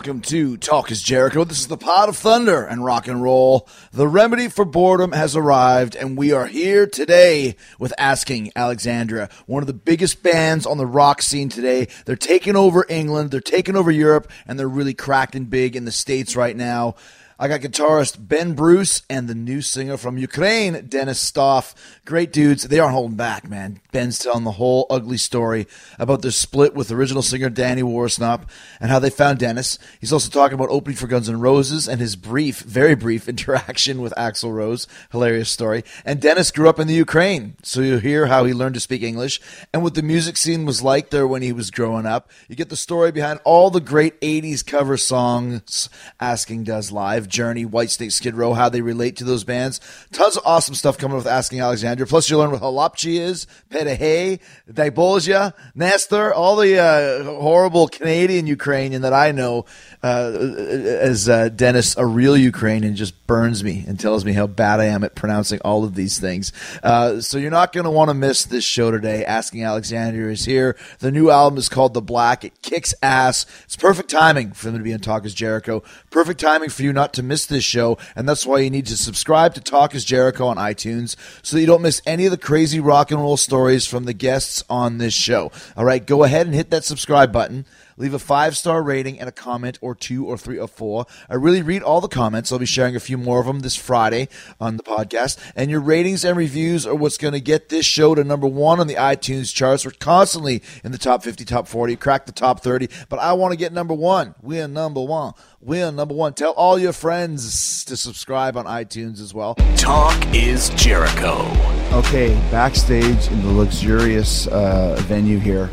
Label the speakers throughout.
Speaker 1: Welcome to Talk is Jericho. This is the pot of thunder and rock and roll. The remedy for boredom has arrived, and we are here today with Asking Alexandria, one of the biggest bands on the rock scene today. They're taking over England, they're taking over Europe, and they're really cracking big in the States right now. I got guitarist Ben Bruce and the new singer from Ukraine, Dennis Stoff. Great dudes. They aren't holding back, man. Ben's telling the whole ugly story about their split with original singer Danny Worsnop and how they found Dennis. He's also talking about opening for Guns N' Roses and his brief, very brief interaction with Axl Rose. Hilarious story. And Dennis grew up in the Ukraine, so you'll hear how he learned to speak English and what the music scene was like there when he was growing up. You get the story behind all the great 80s cover songs Asking does live. Journey, Whitesnake, Skid Row, how they relate to those bands. Tons of awesome stuff coming with Asking Alexandria. Plus, you'll learn what Halapchi is, Pedahay, Dibolja, Nestor, all the uh, horrible Canadian Ukrainian that I know uh, as uh, Dennis, a real Ukrainian, just burns me and tells me how bad I am at pronouncing all of these things. Uh, so you're not going to want to miss this show today. Asking Alexandria is here. The new album is called The Black. It kicks ass. It's perfect timing for them to be on Talk is Jericho. Perfect timing for you not to miss this show, and that's why you need to subscribe to Talk is Jericho on iTunes so that you don't miss any of the crazy rock and roll stories from the guests on this show. All right, go ahead and hit that subscribe button. Leave a five star rating and a comment or two or three or four. I really read all the comments. I'll be sharing a few more of them this Friday on the podcast. And your ratings and reviews are what's going to get this show to number one on the iTunes charts. We're constantly in the top 50, top 40, crack the top 30, but I want to get number one. We're number one. We're number one. Tell all your friends to subscribe on iTunes as well.
Speaker 2: Talk is Jericho.
Speaker 1: Okay, backstage in the luxurious uh, venue here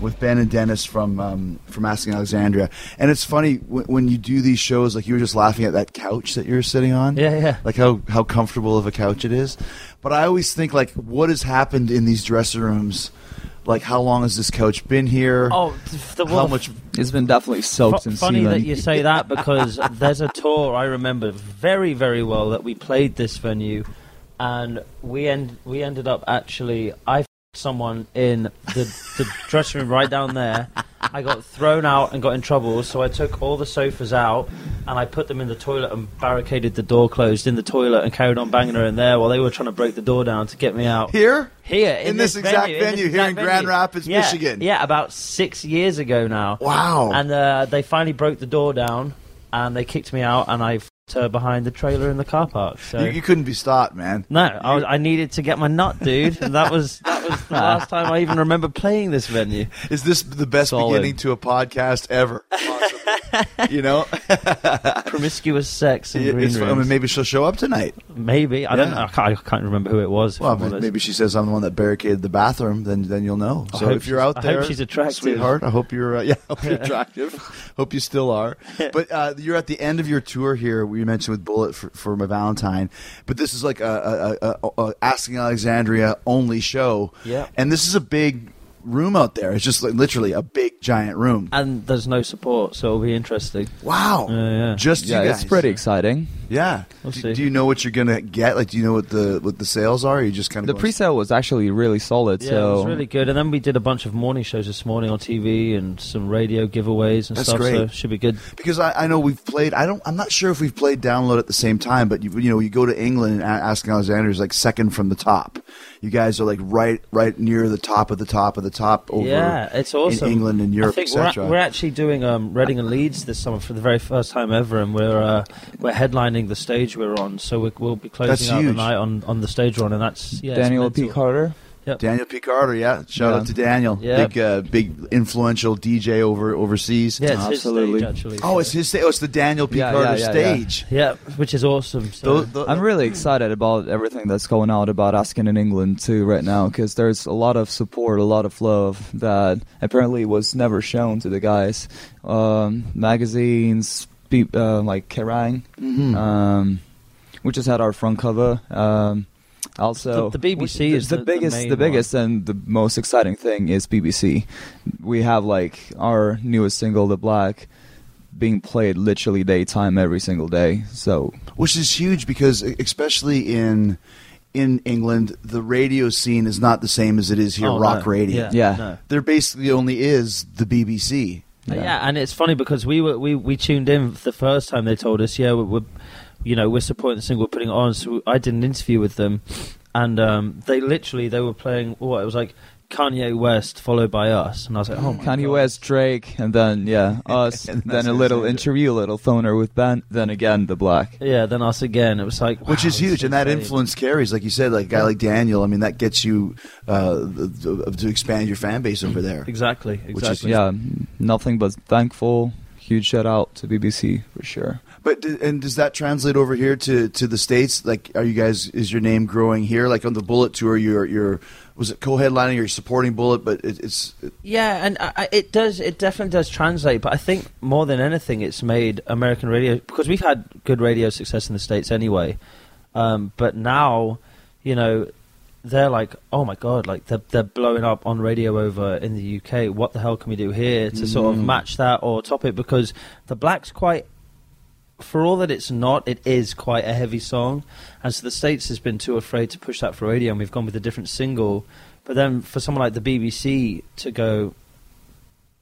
Speaker 1: with Ben and Dennis from um, from Asking Alexandria. And it's funny when, when, you do these shows, like you were just laughing at that couch that you're sitting on.
Speaker 3: Yeah, yeah.
Speaker 1: Like how how comfortable of a couch it is. But I always think like, what has happened in these dressing rooms? Like, how long has this couch been here?
Speaker 3: Oh, the,
Speaker 1: how much?
Speaker 4: It's been definitely soaked
Speaker 3: F-
Speaker 4: in
Speaker 3: funny
Speaker 4: semen.
Speaker 3: that you say that because there's a tour I remember very, very well that we played this venue, and we end we ended up actually I someone in the, the dressing room right down there. I got thrown out and got in trouble, so I took all the sofas out and I put them in the toilet and barricaded the door closed in the toilet and carried on banging her in there while they were trying to break the door down to get me out.
Speaker 1: Here?
Speaker 3: Here,
Speaker 1: in, in this, this, exact venue,
Speaker 3: venue
Speaker 1: in here in Grand
Speaker 3: venue.
Speaker 1: Rapids,
Speaker 3: yeah,
Speaker 1: Michigan.
Speaker 3: Yeah, about six years ago now.
Speaker 1: Wow.
Speaker 3: And uh, they finally broke the door down and they kicked me out and I her behind the trailer in the car park. So
Speaker 1: you, you couldn't be stopped, man.
Speaker 3: No, I, was, I, needed to get my nut, dude. And that was that was the ah. last time I even remember playing this venue.
Speaker 1: Is this the best Solid. beginning to a podcast ever? you know,
Speaker 3: promiscuous sex and green
Speaker 1: I mean, maybe she'll show up tonight.
Speaker 3: Maybe I yeah. don't. Know. I can't, I can't, remember who it was.
Speaker 1: Well, maybe she says I'm the one that barricaded the bathroom. Then then you'll know. So if you're out there,
Speaker 3: I hope she's attractive,
Speaker 1: sweetheart. I hope you're uh, yeah, I hope you're attractive. hope you still are. But uh, you're at the end of your tour here. We mentioned with Bullet for, for my Valentine, but this is like a, a, a, a Asking Alexandria only show.
Speaker 3: Yeah,
Speaker 1: and this is a big room out there. It's just like literally a big giant room.
Speaker 3: And there's no support, so it'll be interesting.
Speaker 1: Wow.
Speaker 3: Uh, yeah.
Speaker 1: Just
Speaker 4: yeah,
Speaker 1: it's
Speaker 4: pretty exciting.
Speaker 1: Yeah.
Speaker 3: We'll
Speaker 1: do, do, you know what you're gonna get? Like, do you know what the what the sales are? you just kind
Speaker 4: of the pre-sale was actually really solid.
Speaker 3: Yeah,
Speaker 4: so
Speaker 3: it was really good. And then we did a bunch of morning shows this morning on TV and some radio giveaways and
Speaker 1: That's
Speaker 3: stuff.
Speaker 1: Great.
Speaker 3: So should be good.
Speaker 1: Because I, I, know we've played. I don't. I'm not sure if we've played download at the same time, but you, you know, you go to England and Asking Alexandria is like second from the top. You guys are like right right near the top of the top of the top over.
Speaker 3: Yeah, it's awesome.
Speaker 1: In England and Europe,
Speaker 3: etc. We're, we're, actually doing um, Reading and Leeds this summer for the very first time ever, and we're uh, we're headlining the stage we're on. So we, will be closing
Speaker 1: that's
Speaker 3: out
Speaker 1: huge.
Speaker 3: the night on, on the stage run, and that's yeah,
Speaker 4: Daniel P. Carter.
Speaker 3: Yep.
Speaker 1: Daniel P. Carter, yeah. Shout
Speaker 4: Yeah.
Speaker 1: out to Daniel,
Speaker 3: Yep.
Speaker 1: big, uh, big influential DJ over overseas.
Speaker 3: Yeah, it's
Speaker 4: Absolutely.
Speaker 3: his stage actually.
Speaker 1: Oh, it's his. sta- Oh, it's the Daniel P.
Speaker 4: Yeah,
Speaker 1: Carter
Speaker 4: yeah, yeah,
Speaker 1: stage.
Speaker 3: yeah, which is awesome. So.
Speaker 1: Tho- tho-
Speaker 4: I'm really excited about everything that's going on about Asking in England too right now because there's a lot of support, a lot of love that apparently was never shown to the guys. Um, magazines, pe- uh, like Kerrang,
Speaker 1: Mhm.
Speaker 4: um, we just had our front cover. Um, also,
Speaker 3: The- the BBC
Speaker 4: the,
Speaker 3: is
Speaker 4: the,
Speaker 3: the-
Speaker 4: biggest, the biggest, and the most exciting thing is BBC. We have like our newest single, "The Black." Being played literally daytime every single day, so
Speaker 1: which is huge because especially in in England, the radio scene is not the same as it is here.
Speaker 3: Oh,
Speaker 1: rock
Speaker 3: no.
Speaker 1: radio.
Speaker 3: Yeah.
Speaker 4: Yeah.
Speaker 3: No.
Speaker 1: There basically only is the BBC.
Speaker 3: Yeah. and it's funny because we were we, we tuned in the first time they told us, yeah, we're, we're you know we're supporting the single, we're putting it on. So I did an interview with them, and um, they literally they were playing what it was like Kanye West followed by us, and I was like, oh my
Speaker 4: Kanye
Speaker 3: God.
Speaker 4: West, Drake, and then yeah, us.
Speaker 1: And
Speaker 4: then a little interview, a little phoner with Ben. Then again, the Black.
Speaker 3: Yeah, then us again. It was like
Speaker 1: which is huge, and that
Speaker 3: insane.
Speaker 1: influence carries, like you said, like a guy like Daniel. I mean, that gets you uh, the, the, to expand your fan base over there.
Speaker 3: Exactly,
Speaker 1: Which
Speaker 3: is-
Speaker 4: Yeah, nothing but thankful. Huge shout out to BBC for sure.
Speaker 1: But and does that translate over here to, to the states? Like, are you guys is your name growing here? Like on the Bullet tour, you're you're was it co-headlining or supporting Bullet? But it, it's
Speaker 3: Yeah, and I, it does. It definitely does translate. But I think more than anything, it's made American radio because we've had good radio success in the states anyway. Um, but now, you know, they're like, oh my god, like they're they're blowing up on radio over in the UK. What the hell can we do here to sort of match that or top it? Because the Black's quite. For all that it's not, it is quite a heavy song, and so the states has been too afraid to push that for radio, and we've gone with a different single. But then for someone like the BBC to go,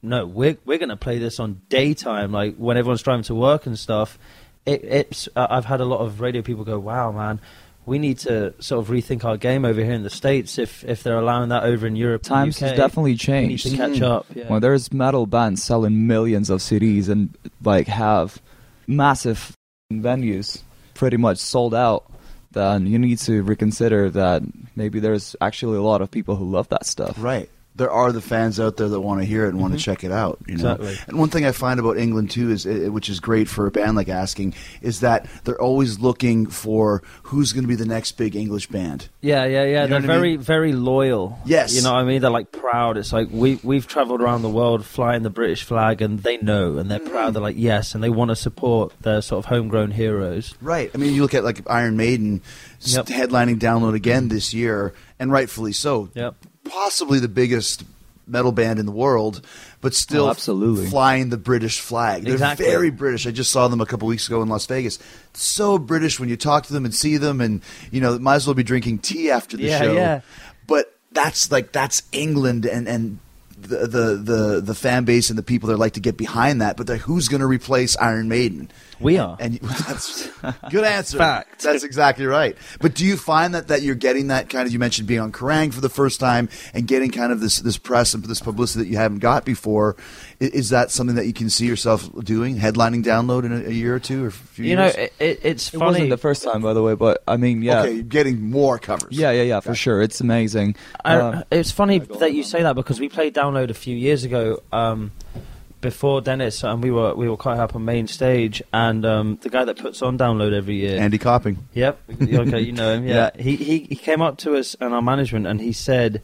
Speaker 3: no, we're we're going to play this on daytime, like when everyone's driving to work and stuff. It, it's uh, I've had a lot of radio people go, wow, man, we need to sort of rethink our game over here in the states if if they're allowing that over in Europe.
Speaker 4: Times
Speaker 3: UK,
Speaker 4: has definitely
Speaker 3: we need
Speaker 4: changed.
Speaker 3: to catch up. Yeah.
Speaker 4: When there's metal bands selling millions of CDs and like have massive venues pretty much sold out, then you need to reconsider that maybe there's actually a lot of people who love that stuff.
Speaker 1: right. There are the fans out there that want to hear it and want to check it out. You know?
Speaker 3: Exactly.
Speaker 1: And one thing I find about England too is, which is great for a band like Asking, is that they're always looking for who's going to be the next big English band.
Speaker 3: Yeah, yeah, yeah.
Speaker 1: You know
Speaker 3: They're
Speaker 1: what I
Speaker 3: very,
Speaker 1: mean?
Speaker 3: very loyal.
Speaker 1: Yes.
Speaker 3: You know what I mean? They're like proud. It's like we we've traveled around the world flying the British flag and they know and they're
Speaker 1: Mm.
Speaker 3: proud. They're like, yes, and they want to support their sort of homegrown heroes.
Speaker 1: Right. I mean, you look at like Iron Maiden
Speaker 3: Yep.
Speaker 1: headlining Download again this year, and rightfully so.
Speaker 3: Yep.
Speaker 1: Possibly the biggest metal band in the world, but still
Speaker 4: Oh, absolutely.
Speaker 1: flying the British flag. They're
Speaker 3: Exactly.
Speaker 1: very British. I just saw them a couple weeks ago in Las Vegas. So British when you talk to them and see them, and you know, might as well be drinking tea after the
Speaker 3: Yeah,
Speaker 1: show.
Speaker 3: yeah.
Speaker 1: But that's like that's England and and. The, the the the fan base and the people that like to get behind that, but who's going to replace Iron Maiden?
Speaker 3: We are.
Speaker 1: And you- that's good answer.
Speaker 3: Fact.
Speaker 1: That's exactly right. But do you find that, that you're getting that kind of? You mentioned being on Kerrang for the first time and getting kind of this this press and this publicity that you haven't got before. I- Is, that something that you can see yourself doing, headlining Download in a, a year or two or a few
Speaker 3: you know,
Speaker 1: years?
Speaker 3: it, it, it's
Speaker 4: It
Speaker 3: funny.
Speaker 4: wasn't the first time, by the way, but I mean, yeah,
Speaker 1: Okay, you're getting more covers.
Speaker 4: yeah, yeah, yeah, for sure. It's amazing.
Speaker 3: I,
Speaker 4: Uh,
Speaker 3: it's funny that you say that because we played Download a few years ago um, before Dennis, and we were we were quite up on main stage, and um, the guy that puts on Download every year,
Speaker 1: Andy Copping.
Speaker 3: Yep. Okay, you know him. Yeah. He, he he came up to us and our management and he said,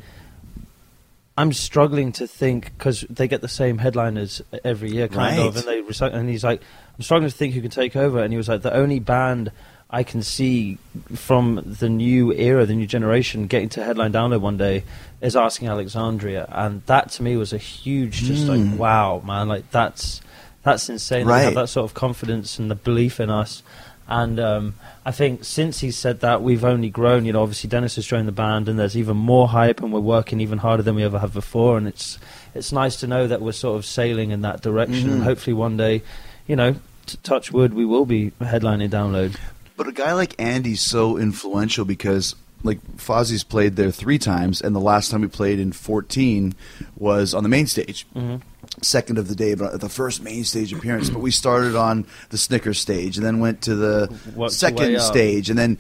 Speaker 3: "I'm struggling to think because they get the same headliners every year, kind of, and they recycle." And he's like, "I'm struggling to think who can take over." And he was like, "The only band." I can see from the new era, the new generation, getting to headline download one day is asking Alexandria, and that to me was a huge, just
Speaker 1: Mm.
Speaker 3: like wow, man, like that's that's insane. They
Speaker 1: Right.
Speaker 3: have that sort of confidence and the belief in us. And um, I think since he said that, we've only grown. You know, obviously Dennis has joined the band, and there's even more hype, and we're working even harder than we ever have before. And it's it's nice to know that we're sort of sailing in that direction.
Speaker 1: Mhm.
Speaker 3: And hopefully one day, you know, touch wood, we will be headlining download.
Speaker 1: But a guy like Andy's so influential because like Fozzy's played there three times, and the last time we played in 14 was on the main stage.
Speaker 3: Mhm.
Speaker 1: Second of the day, but the first main stage appearance. but we started on the Snickers stage, and then went to the
Speaker 3: way
Speaker 1: second stage, and then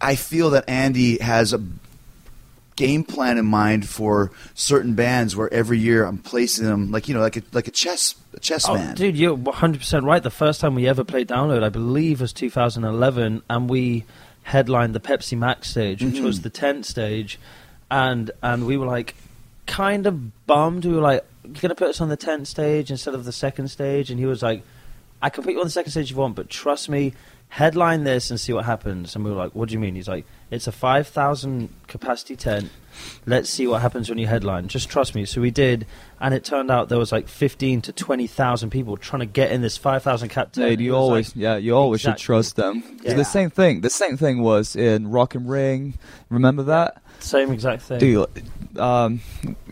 Speaker 1: I feel that Andy has a game plan in mind for certain bands where every year I'm placing them like you know like a like a chess a chess
Speaker 3: Oh,
Speaker 1: man.
Speaker 3: dude, you're 100% right. The first time we ever played Download, I believe, was 2011, and we headlined the Pepsi Max stage, which
Speaker 1: Mhm.
Speaker 3: was the tent stage, and and we were like kind of bummed. We were like, "You're gonna put us on the tent stage instead of the second stage?" And he was like, "I can put you on the second stage if you want, but trust me." Headline this and see what happens. And we were like, "What do you mean?" He's like, "It's a five thousand capacity tent. Let's see what happens when you headline. Just trust me. So we did, and it turned out there was like fifteen to twenty thousand people trying to get in this five thousand cap.
Speaker 4: Dude, you always,
Speaker 3: like-
Speaker 4: yeah, you always
Speaker 3: Exactly.
Speaker 4: should trust them.
Speaker 3: Yeah.
Speaker 4: The same thing. The same thing was in Rock am Ring. Remember that?
Speaker 3: same exact thing.
Speaker 4: Dude, um,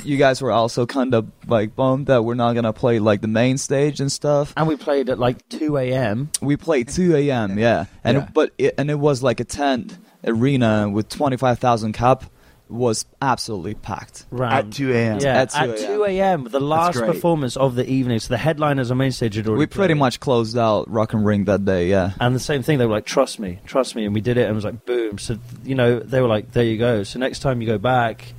Speaker 4: you guys were also kind of like bummed that we're not gonna play like the main stage and stuff.
Speaker 3: And we played at like two a.m.
Speaker 4: We played 2 a.m. Yeah, and
Speaker 1: Yeah.
Speaker 4: but it, and it was like a tent arena with 25,000 cap was absolutely packed.
Speaker 3: Round.
Speaker 1: At 2 a.m.
Speaker 3: Yeah,
Speaker 4: At 2
Speaker 3: at 2 a.m. The last
Speaker 1: great.
Speaker 3: performance of the evening. So the headliners on main stage had already.
Speaker 4: We pretty
Speaker 3: played.
Speaker 4: much closed out Rock am Ring that day. Yeah.
Speaker 3: And the same thing, they were like, "Trust me, trust me," and we did it, and it was like, boom. So you know, they were like, "There you go." So next time you go back,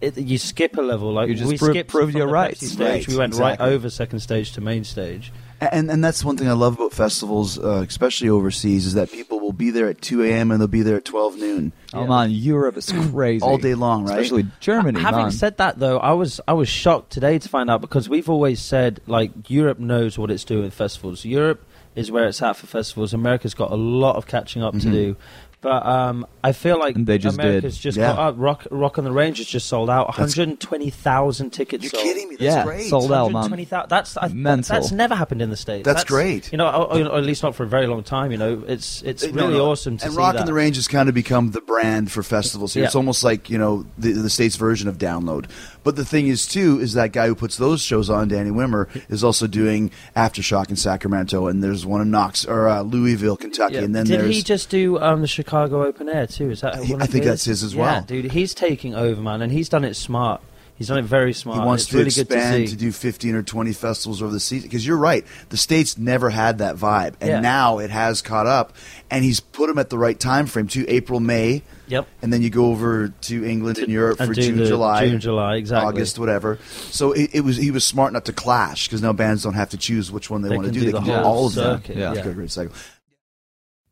Speaker 3: it, you skip a level. Like
Speaker 4: You just
Speaker 3: we
Speaker 4: pro-
Speaker 3: skipped
Speaker 4: proved your
Speaker 3: the
Speaker 4: rights.
Speaker 3: Stage.
Speaker 1: Right,
Speaker 3: we went
Speaker 1: exactly.
Speaker 3: right over second stage to main stage.
Speaker 1: And and that's one thing I love about festivals, uh, especially overseas, is that people will be there at 2 a.m. and they'll be there at 12 noon
Speaker 4: Oh
Speaker 3: Yeah.
Speaker 4: man, Europe is crazy
Speaker 1: all day long, right?
Speaker 4: especially Germany.
Speaker 3: Having
Speaker 4: man.
Speaker 3: said that, though, I was I was shocked today to find out because we've always said like Europe knows what it's doing with festivals. Europe is where it's at for festivals. America's got a lot of catching up to do. But um, I feel like
Speaker 4: And they just did.
Speaker 3: America's just
Speaker 1: Yeah.
Speaker 3: caught up. Rock, Rock on the Range has just sold out. 120,000 tickets
Speaker 1: You're
Speaker 3: sold.
Speaker 1: kidding me? That's
Speaker 4: Yeah,
Speaker 1: great.
Speaker 4: sold out, man.
Speaker 3: 120,000. That's I,
Speaker 4: Mental.
Speaker 3: That's never happened in the states.
Speaker 1: That's great.
Speaker 3: You know, or, or at least not for a very long time. You know, it's it's really
Speaker 1: no.
Speaker 3: awesome to
Speaker 1: and
Speaker 3: see
Speaker 1: Rock
Speaker 3: that.
Speaker 1: in the Range has kind of become the brand for festivals here.
Speaker 3: Yeah.
Speaker 1: It's almost like you know the, the state's version of Download. But the thing is, too, is that guy who puts those shows on, Danny Wimmer, is also doing Aftershock in Sacramento, and there's one in Knox or uh, Louisville, Kentucky,
Speaker 3: Yeah.
Speaker 1: and then
Speaker 3: Did
Speaker 1: there's
Speaker 3: he just do um, the Chicago Open Air too? Is that?
Speaker 1: He- I think that's his as
Speaker 3: Yeah,
Speaker 1: well.
Speaker 3: dude. He's taking over, man, and he's done it smart. He's done it very smart.
Speaker 1: He wants
Speaker 3: it's
Speaker 1: to
Speaker 3: really
Speaker 1: expand
Speaker 3: good to
Speaker 1: do 15 or 20 festivals over the season. Because you're right, the states never had that vibe, and
Speaker 3: Yeah.
Speaker 1: now it has caught up. And he's put them at the right time frame too. April, May,
Speaker 3: Yep.
Speaker 1: and then you go over to England and Europe
Speaker 3: and
Speaker 1: for June,
Speaker 3: the
Speaker 1: July,
Speaker 3: June, July, exactly.
Speaker 1: August, whatever. So it, it was he was smart not to clash because now bands don't have to choose which one they,
Speaker 3: They
Speaker 1: want to do.
Speaker 3: do
Speaker 1: They
Speaker 3: the
Speaker 1: can do all of them.
Speaker 4: Yeah.
Speaker 3: yeah.
Speaker 1: Great cycle.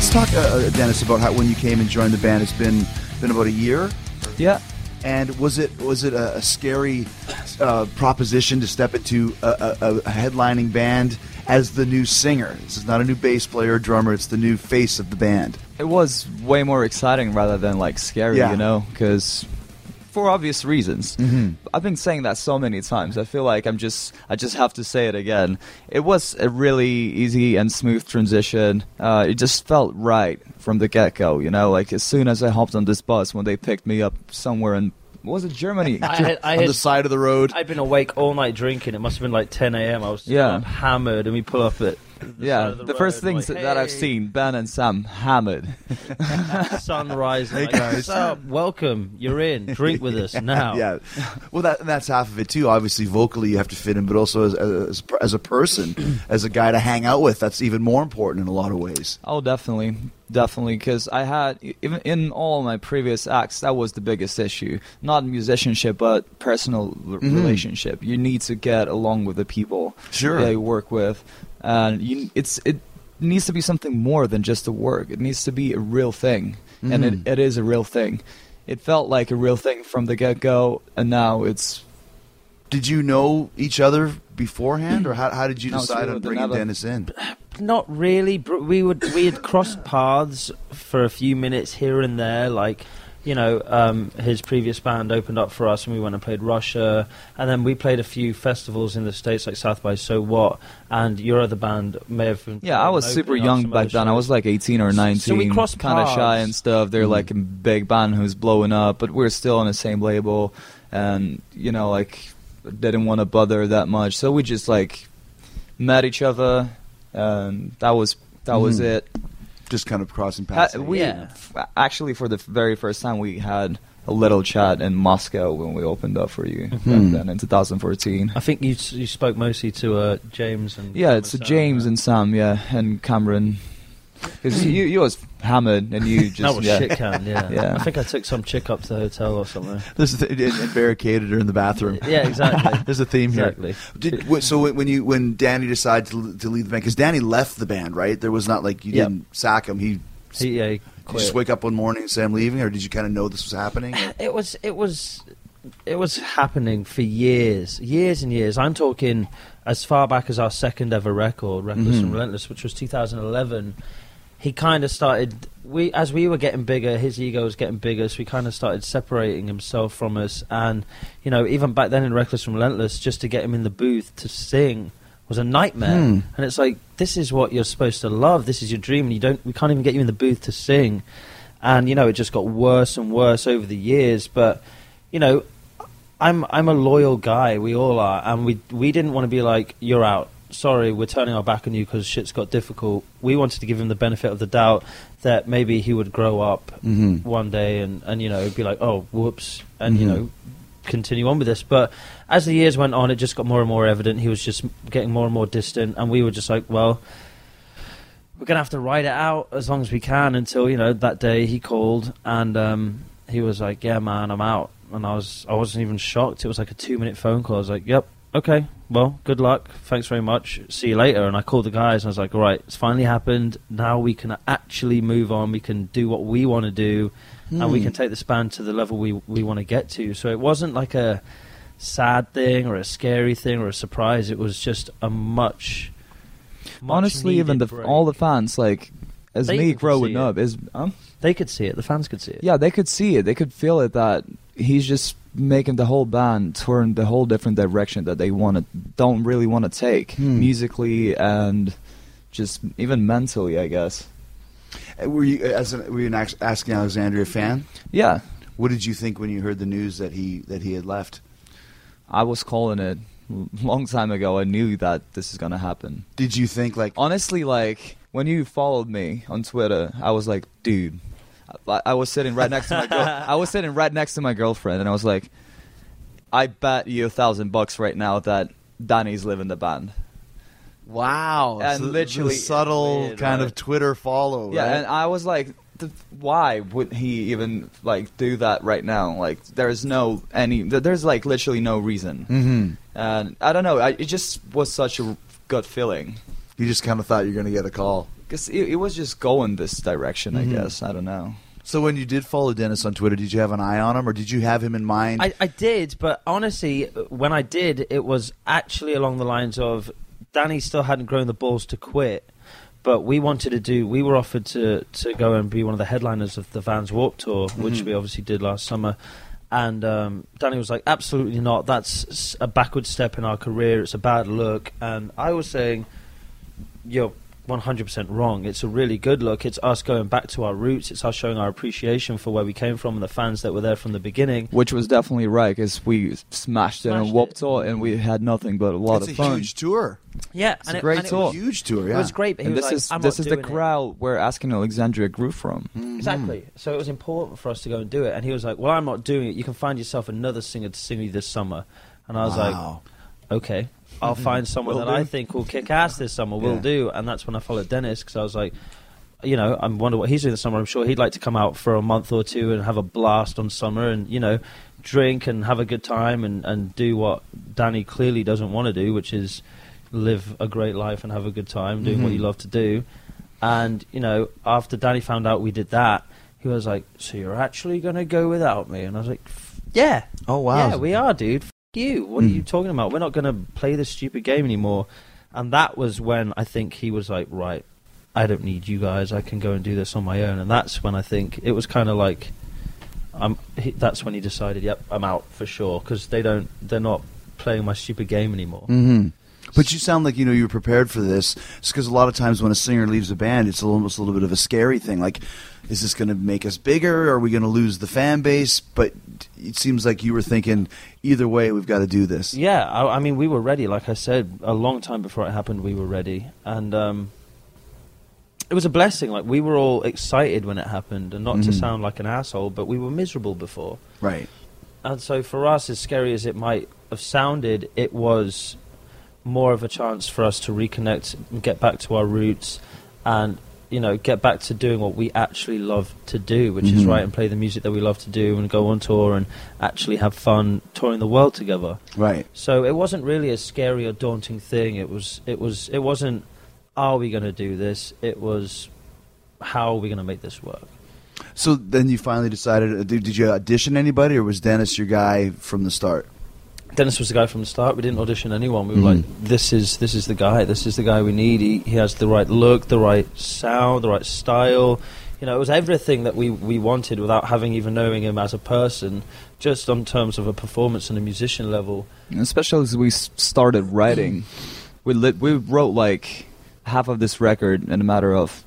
Speaker 1: Let's talk, uh, uh, Dennis, about how when you came and joined the band. It's been been about a year.
Speaker 4: Yeah.
Speaker 1: And was it was it a, a scary uh, proposition to step into a, a, a headlining band as the new singer? This is not a new bass player or drummer; it's the new face of the band.
Speaker 4: It was way more exciting rather than like scary,
Speaker 1: Yeah.
Speaker 4: you know, because for obvious reasons.
Speaker 1: Mhm.
Speaker 4: I've been saying that so many times. I feel like I'm just I just have to say it again. It was a really easy and smooth transition. Uh, it just felt right from the get go. You know, like as soon as I hopped on this bus when they picked me up somewhere in what was it Germany?
Speaker 3: I had, I
Speaker 1: on
Speaker 3: had,
Speaker 1: the side of the road.
Speaker 3: I'd been awake all night drinking. It must have been like 10 a.m. I was
Speaker 4: Yeah.
Speaker 3: hammered, and we pull up at the
Speaker 4: yeah, the,
Speaker 3: the,
Speaker 4: first things
Speaker 3: like,
Speaker 4: that I've seen Ben and Sam hammered.
Speaker 3: sunrise.
Speaker 1: Hey,
Speaker 3: like,
Speaker 1: guys.
Speaker 3: What's up? Welcome. You're in. Drink with us now.
Speaker 1: Yeah, well, that, that's half of it too. Obviously, vocally you have to fit in, but also as as, as a person, as a guy to hang out with, that's even more important in a lot of ways.
Speaker 4: Oh, definitely, definitely. Because I had even in all my previous acts, that was the biggest issue. Not musicianship, but personal r- mm-hmm. relationship. You need to get along with the people
Speaker 1: Sure.
Speaker 4: that you work with, and you, it's it needs to be something more than just a work. It needs to be a real thing, and it, mm. it is a real thing. It felt like a real thing from the get go, and now it's
Speaker 1: Did you know each other beforehand, or how, how did you
Speaker 4: No,
Speaker 1: decide
Speaker 4: really
Speaker 1: on bringing
Speaker 4: never-
Speaker 1: Dennis in?
Speaker 3: Not really. We would we had crossed paths for a few minutes here and there. Like, you know, um, his previous band opened up for us, and we went and played Russia, and then we played a few festivals in the states, like South by So What, and your other band may have. Been
Speaker 4: Yeah, I was super young back
Speaker 3: other
Speaker 4: then. I was like 18 or 19.
Speaker 3: So we crossed
Speaker 4: kind of shy and stuff. They're like a big band who's blowing up, but we're still on the same label, and you know, like didn't want to bother that much. So we just like met each other, and that was that was
Speaker 1: Mhm.
Speaker 4: it.
Speaker 1: Just kind of crossing
Speaker 4: Ha-
Speaker 1: paths.
Speaker 4: we
Speaker 3: Yeah.
Speaker 4: f- actually for the very first time we had a little chat in Moscow when we opened up for you back
Speaker 1: Mhm.
Speaker 4: then in 2014.
Speaker 3: I think you you spoke mostly to uh, James and
Speaker 4: Yeah, it's
Speaker 3: Sam,
Speaker 4: James
Speaker 3: right?
Speaker 4: and Sam, yeah, and Cameron. Because you you was hammered and you just
Speaker 3: that was
Speaker 4: yeah.
Speaker 3: shit can, yeah.
Speaker 4: Yeah.
Speaker 3: I think I took some chick up to the hotel or something.
Speaker 1: There's a th- and, and barricaded her in the bathroom.
Speaker 3: Yeah, exactly.
Speaker 1: There's a theme here.
Speaker 3: exactly.
Speaker 1: So when you when Danny decided to, to leave the band because Danny left the band, right? There was not like you
Speaker 3: Yep.
Speaker 1: didn't sack him. He,
Speaker 3: He, yeah, he
Speaker 1: did you just wake up one morning and say I'm leaving, or did you kind of know this was happening? or-
Speaker 3: it was it was it was happening for years years and years i'm talking as far back as our second ever record reckless
Speaker 1: Mhm.
Speaker 3: and relentless which was 2011 he kind of started we as we were getting bigger his ego was getting bigger so he kind of started separating himself from us. And you know even back then in reckless and relentless just to get him in the booth to sing was a nightmare.
Speaker 1: Hmm.
Speaker 3: and it's like this is what you're supposed to love. This is your dream and you don't we can't even get you in the booth to sing. And you know it just got worse and worse over the years. But you know i'm i'm a loyal guy. We all are. And we we didn't want to be like you're out sorry we're turning our back on you because shit's got difficult we wanted to give him the benefit of the doubt that maybe he would grow up
Speaker 1: Mhm.
Speaker 3: one day and and you know be like oh whoops and you
Speaker 1: Mhm.
Speaker 3: know continue on with this but as the years went on it just got more and more evident he was just getting more and more distant and we were just like well we're gonna have to ride it out as long as we can until you know that day he called and um, he was like, "Yeah, man, I'm out." And I was I wasn't even shocked. It was like a two minute phone call. I was like, "Yep, okay, well, good luck. Thanks very much. See you later." And I called the guys and I was like, "All right, it's finally happened. Now we can actually move on. We can do what we want to do, and we
Speaker 1: Hmm.
Speaker 3: can take this band to the level we we want to get to." So it wasn't like a sad thing or a scary thing or a surprise. It was just a much much
Speaker 4: Honestly, even the
Speaker 3: break.
Speaker 4: all the fans like as
Speaker 3: They
Speaker 4: me growing up is um,
Speaker 3: They could see it. The fans could see it.
Speaker 4: yeah they could see it they could feel it that he's just making the whole band turn the whole different direction that they want to don't really want to take
Speaker 1: Hmm.
Speaker 4: musically and just even mentally I guess
Speaker 1: Uh, Were you as an, were you an asking Alexandria fan?
Speaker 4: yeah
Speaker 1: What did you think when you heard the news that he that he had left?
Speaker 4: I was calling it a long time ago I knew that this is gonna happen
Speaker 1: Did you think like
Speaker 4: honestly like when you followed me on Twitter I was like dude I, I was sitting right next to my girl I was sitting right next to my girlfriend and I was like I bet you a thousand bucks right now that Danny's leaving the band
Speaker 1: wow?
Speaker 4: And
Speaker 1: so
Speaker 4: literally-
Speaker 1: the subtle
Speaker 3: Weird,
Speaker 1: kind
Speaker 3: right?
Speaker 1: of Twitter follow.
Speaker 4: Yeah,
Speaker 1: right?
Speaker 4: and I was like, th- why would he even like do that right now? Like, there's no any, there's like literally no reason.
Speaker 1: Mhm.
Speaker 4: And I don't know, I, it just was such a gut feeling
Speaker 1: you just kind of thought you're going to get a call.
Speaker 4: Because it, it was just going this direction.
Speaker 1: Mhm.
Speaker 4: I guess I don't know.
Speaker 1: So when you did follow Dennis on Twitter, did you have an eye on him, or did you have him in mind?
Speaker 3: I, I did, but honestly, when I did, it was actually along the lines of Danny still hadn't grown the balls to quit, but we wanted to do. We were offered to to go and be one of the headliners of the Vans Warped Tour, which
Speaker 1: Mhm.
Speaker 3: we obviously did last summer. And um, Danny was like, "Absolutely not. That's a backward step in our career. It's a bad look." And I was saying, "You're 100% wrong. It's a really good look. It's us going back to our roots. It's us showing our appreciation for where we came from and the fans that were there from the beginning."
Speaker 4: Which was definitely right because we smashed, it
Speaker 3: and
Speaker 4: on Warp
Speaker 3: it.
Speaker 4: And we had nothing but a lot
Speaker 1: it's
Speaker 4: of
Speaker 1: a
Speaker 4: fun.
Speaker 1: huge tour.
Speaker 3: Yeah,
Speaker 4: It's a great
Speaker 3: it
Speaker 4: tour.
Speaker 3: was-
Speaker 1: Huge tour. Yeah.
Speaker 3: It was great, but he
Speaker 4: and
Speaker 3: was
Speaker 4: this
Speaker 3: like,
Speaker 4: is
Speaker 3: "I'm
Speaker 4: this is the
Speaker 3: doing it."
Speaker 4: crowd where Asking Alexandria grew from.
Speaker 1: Mhm.
Speaker 3: Exactly. So it was important for us to go and do it. And he was like, "Well, I'm not doing it. You can find yourself another singer to sing you this summer." And I was
Speaker 1: Wow.
Speaker 3: like, "Okay, I'll find someone
Speaker 1: Will
Speaker 3: that I think will kick ass this summer. We'll
Speaker 1: Yeah.
Speaker 3: do." And that's when I followed Dennis because I was like, you know, I wonder what he's doing this summer. I'm sure he'd like to come out for a month or two and have a blast on summer and you know, drink and have a good time and and do what Danny clearly doesn't want to do, which is live a great life and have a good time doing what
Speaker 1: Mhm.
Speaker 3: you love to do. And you know, after Danny found out we did that, he was like, "So you're actually going to go without me?" And I was like, "Yeah,
Speaker 1: Oh wow.
Speaker 3: yeah, we are, dude. You. What are you talking about? We're not going to play this stupid game anymore." And that was when I think he was like, "Right, I don't need you guys. I can go and do this on my own." And that's when I think it was kind of like, I'm. He, that's when he decided, "Yep, I'm out for sure," because they don't. They're not playing my stupid game anymore.
Speaker 1: hmm But you sound like you know you were prepared for this. because a lot of times when a singer leaves a band, it's almost a little bit of a scary thing. Like, is this going to make us bigger? Are we going to lose the fan base? But it seems like you were thinking either way, we've got to do this.
Speaker 3: Yeah, I, I mean, we were ready. Like I said, a long time before it happened, we were ready, and um, it was a blessing. Like we were all excited when it happened, and not to
Speaker 1: Mhm.
Speaker 3: sound like an asshole, but we were miserable before.
Speaker 1: Right.
Speaker 3: And so, for us, as scary as it might have sounded, it was more of a chance for us to reconnect and get back to our roots. And you know get back to doing what we actually love to do, which
Speaker 5: Mm-hmm.
Speaker 3: is write and play the music that we love to do, and go on tour and actually have fun touring the world together.
Speaker 1: Right.
Speaker 3: So it wasn't really a scary or daunting thing. It was. It was. It wasn't. Are we going to do this? It was. How are we going to make this work?
Speaker 1: So then you finally decided. uh, Did, did you audition anybody, or was Dennis your guy from the start?
Speaker 3: Dennis was the guy from the start. We didn't audition anyone. We were like, mm-hmm. this is this is the guy. This is the guy we need. He, he has the right look, the right sound, the right style. You know, it was everything that we, we wanted without having even knowing him as a person, just on terms of a performance and a musician level.
Speaker 4: And especially as we started writing, we lit, we wrote like half of this record in a matter of,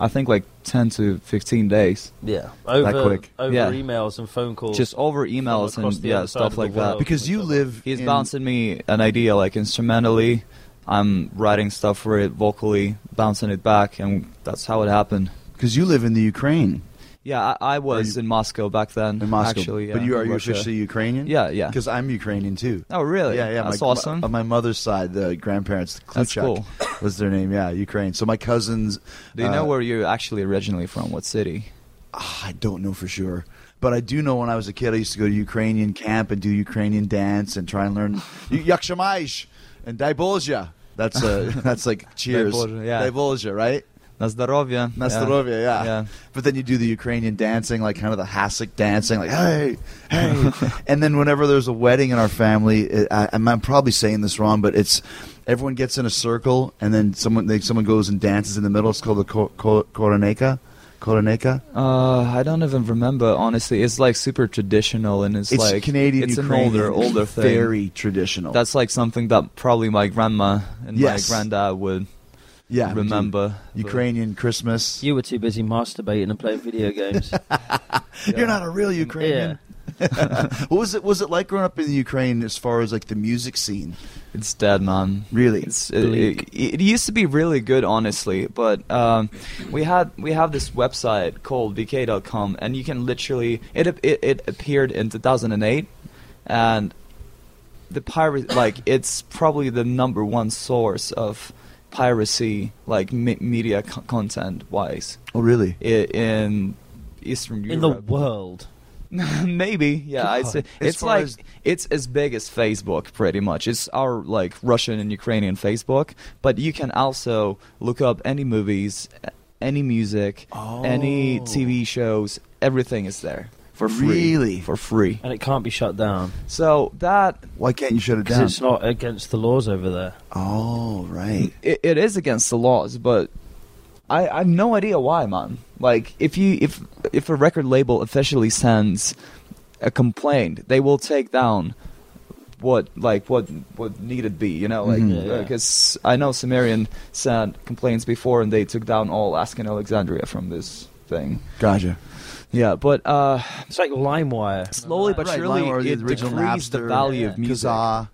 Speaker 4: I think like ten to fifteen days,
Speaker 3: Yeah, over
Speaker 1: quick.
Speaker 3: over
Speaker 4: Yeah.
Speaker 3: emails and phone calls.
Speaker 4: just over emails and yeah stuff like that.
Speaker 1: Because you live.
Speaker 4: He's
Speaker 1: in,
Speaker 4: bouncing me an idea like instrumentally. I'm writing stuff for it vocally, bouncing it back, and that's how it happened.
Speaker 1: Because you live in the Ukraine,
Speaker 4: Yeah, I, I was
Speaker 1: you-
Speaker 4: in Moscow back then.
Speaker 1: in Moscow.
Speaker 4: actually. Yeah,
Speaker 1: but you are you officially Ukrainian?
Speaker 4: Yeah, yeah.
Speaker 1: Because I'm Ukrainian too.
Speaker 4: Oh, really?
Speaker 1: Yeah, yeah.
Speaker 4: That's
Speaker 1: my,
Speaker 4: awesome.
Speaker 1: My, on my mother's side, the grandparents,
Speaker 4: That's cool.
Speaker 1: was their name. Yeah, Ukraine. So my cousins.
Speaker 4: Do you know
Speaker 1: uh,
Speaker 4: where you're actually originally from? What city?
Speaker 1: Ah, I don't know for sure. But I do know when I was a kid, I used to go to Ukrainian camp and do Ukrainian dance and try and learn Yakshamaish and Daibolja. That's uh, that's like cheers.
Speaker 4: Daibolja, yeah.
Speaker 1: Daibolja, right?
Speaker 4: Na zdrowie.
Speaker 1: Na
Speaker 4: yeah.
Speaker 1: zdrowie, yeah.
Speaker 4: Yeah.
Speaker 1: But then you do the Ukrainian dancing, like kind of the Hasek dancing, like hey, hey. and then whenever there's a wedding in our family, it, I, I'm, I'm probably saying this wrong, but it's everyone gets in a circle and then someone they, someone goes and dances in the middle. It's called the ko- ko- koroneka. Koroneka.
Speaker 4: Uh, I don't even remember. Honestly, it's like super traditional, and it's,
Speaker 1: It's
Speaker 4: like
Speaker 1: Canadian.
Speaker 4: It's
Speaker 1: Ukrainian.
Speaker 4: an older, older thing.
Speaker 1: Very traditional.
Speaker 4: That's like something that probably my grandma and
Speaker 1: Yes.
Speaker 4: my granddad would
Speaker 1: yeah.
Speaker 4: remember.
Speaker 1: Ukrainian Christmas.
Speaker 3: you were too busy masturbating and playing video games.
Speaker 1: You're not a real Ukrainian. what was it? Was it like growing up in the Ukraine as far as like the music scene?
Speaker 4: It's dead, man.
Speaker 1: Really?
Speaker 4: It's, it, it, it used to be really good, honestly, but um, we had we have this website called vk.com, and you can literally it it, it appeared in 2008, and the pirate like it's probably the number one source of piracy, like me- media co- content wise,
Speaker 1: Oh, really?
Speaker 4: i- in Eastern Europe.
Speaker 3: in the world.
Speaker 4: Maybe, yeah. I'd say it's
Speaker 1: far
Speaker 4: like
Speaker 1: as-
Speaker 4: it's as big as Facebook, pretty much. It's our like Russian and Ukrainian Facebook, but you can also look up any movies, any music, any
Speaker 1: Oh.
Speaker 4: TV shows. Everything is there for free.
Speaker 1: Really?
Speaker 4: for free.
Speaker 3: And it can't be shut down
Speaker 4: So that
Speaker 1: Why can't you shut it
Speaker 3: because
Speaker 1: down?
Speaker 3: it's not against the laws over there.
Speaker 1: Oh, right.
Speaker 4: it, it is against the laws, but I, I have no idea why, man. Like if you if if a record label officially sends a complaint, they will take down what like what what needed be, you know, like
Speaker 1: Mhm.
Speaker 3: Yeah, yeah.
Speaker 4: because I know Sumerian sent complaints before and they took down all Asking Alexandria from this thing.
Speaker 1: Gotcha.
Speaker 4: Yeah, but uh,
Speaker 3: It's like LimeWire.
Speaker 4: slowly but
Speaker 1: Right,
Speaker 4: surely
Speaker 1: LimeWire,
Speaker 4: it
Speaker 1: the original
Speaker 4: decreased the
Speaker 1: Napster,
Speaker 4: value
Speaker 3: yeah.
Speaker 4: of music.
Speaker 1: Kazaa.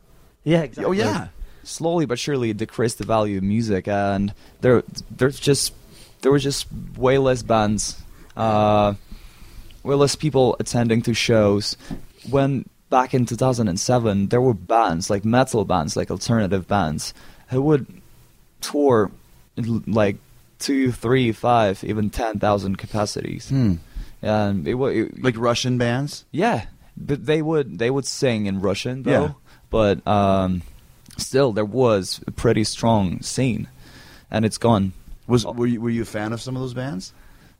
Speaker 3: Yeah, exactly.
Speaker 1: Oh, yeah.
Speaker 4: slowly but surely it decreased the value of music and there there's just there were just way less bands uh way less people attending to shows when back in 2007 there were bands like metal bands like alternative bands who would tour in, like two three five even 10,000 capacities
Speaker 1: Hmm.
Speaker 4: And it, wa- it
Speaker 1: Like Russian bands?
Speaker 4: yeah, but they would they would sing in Russian though.
Speaker 1: Yeah.
Speaker 4: But um, still, there was a pretty strong scene, and it's gone.
Speaker 1: Was were you, were you a fan of some of those bands?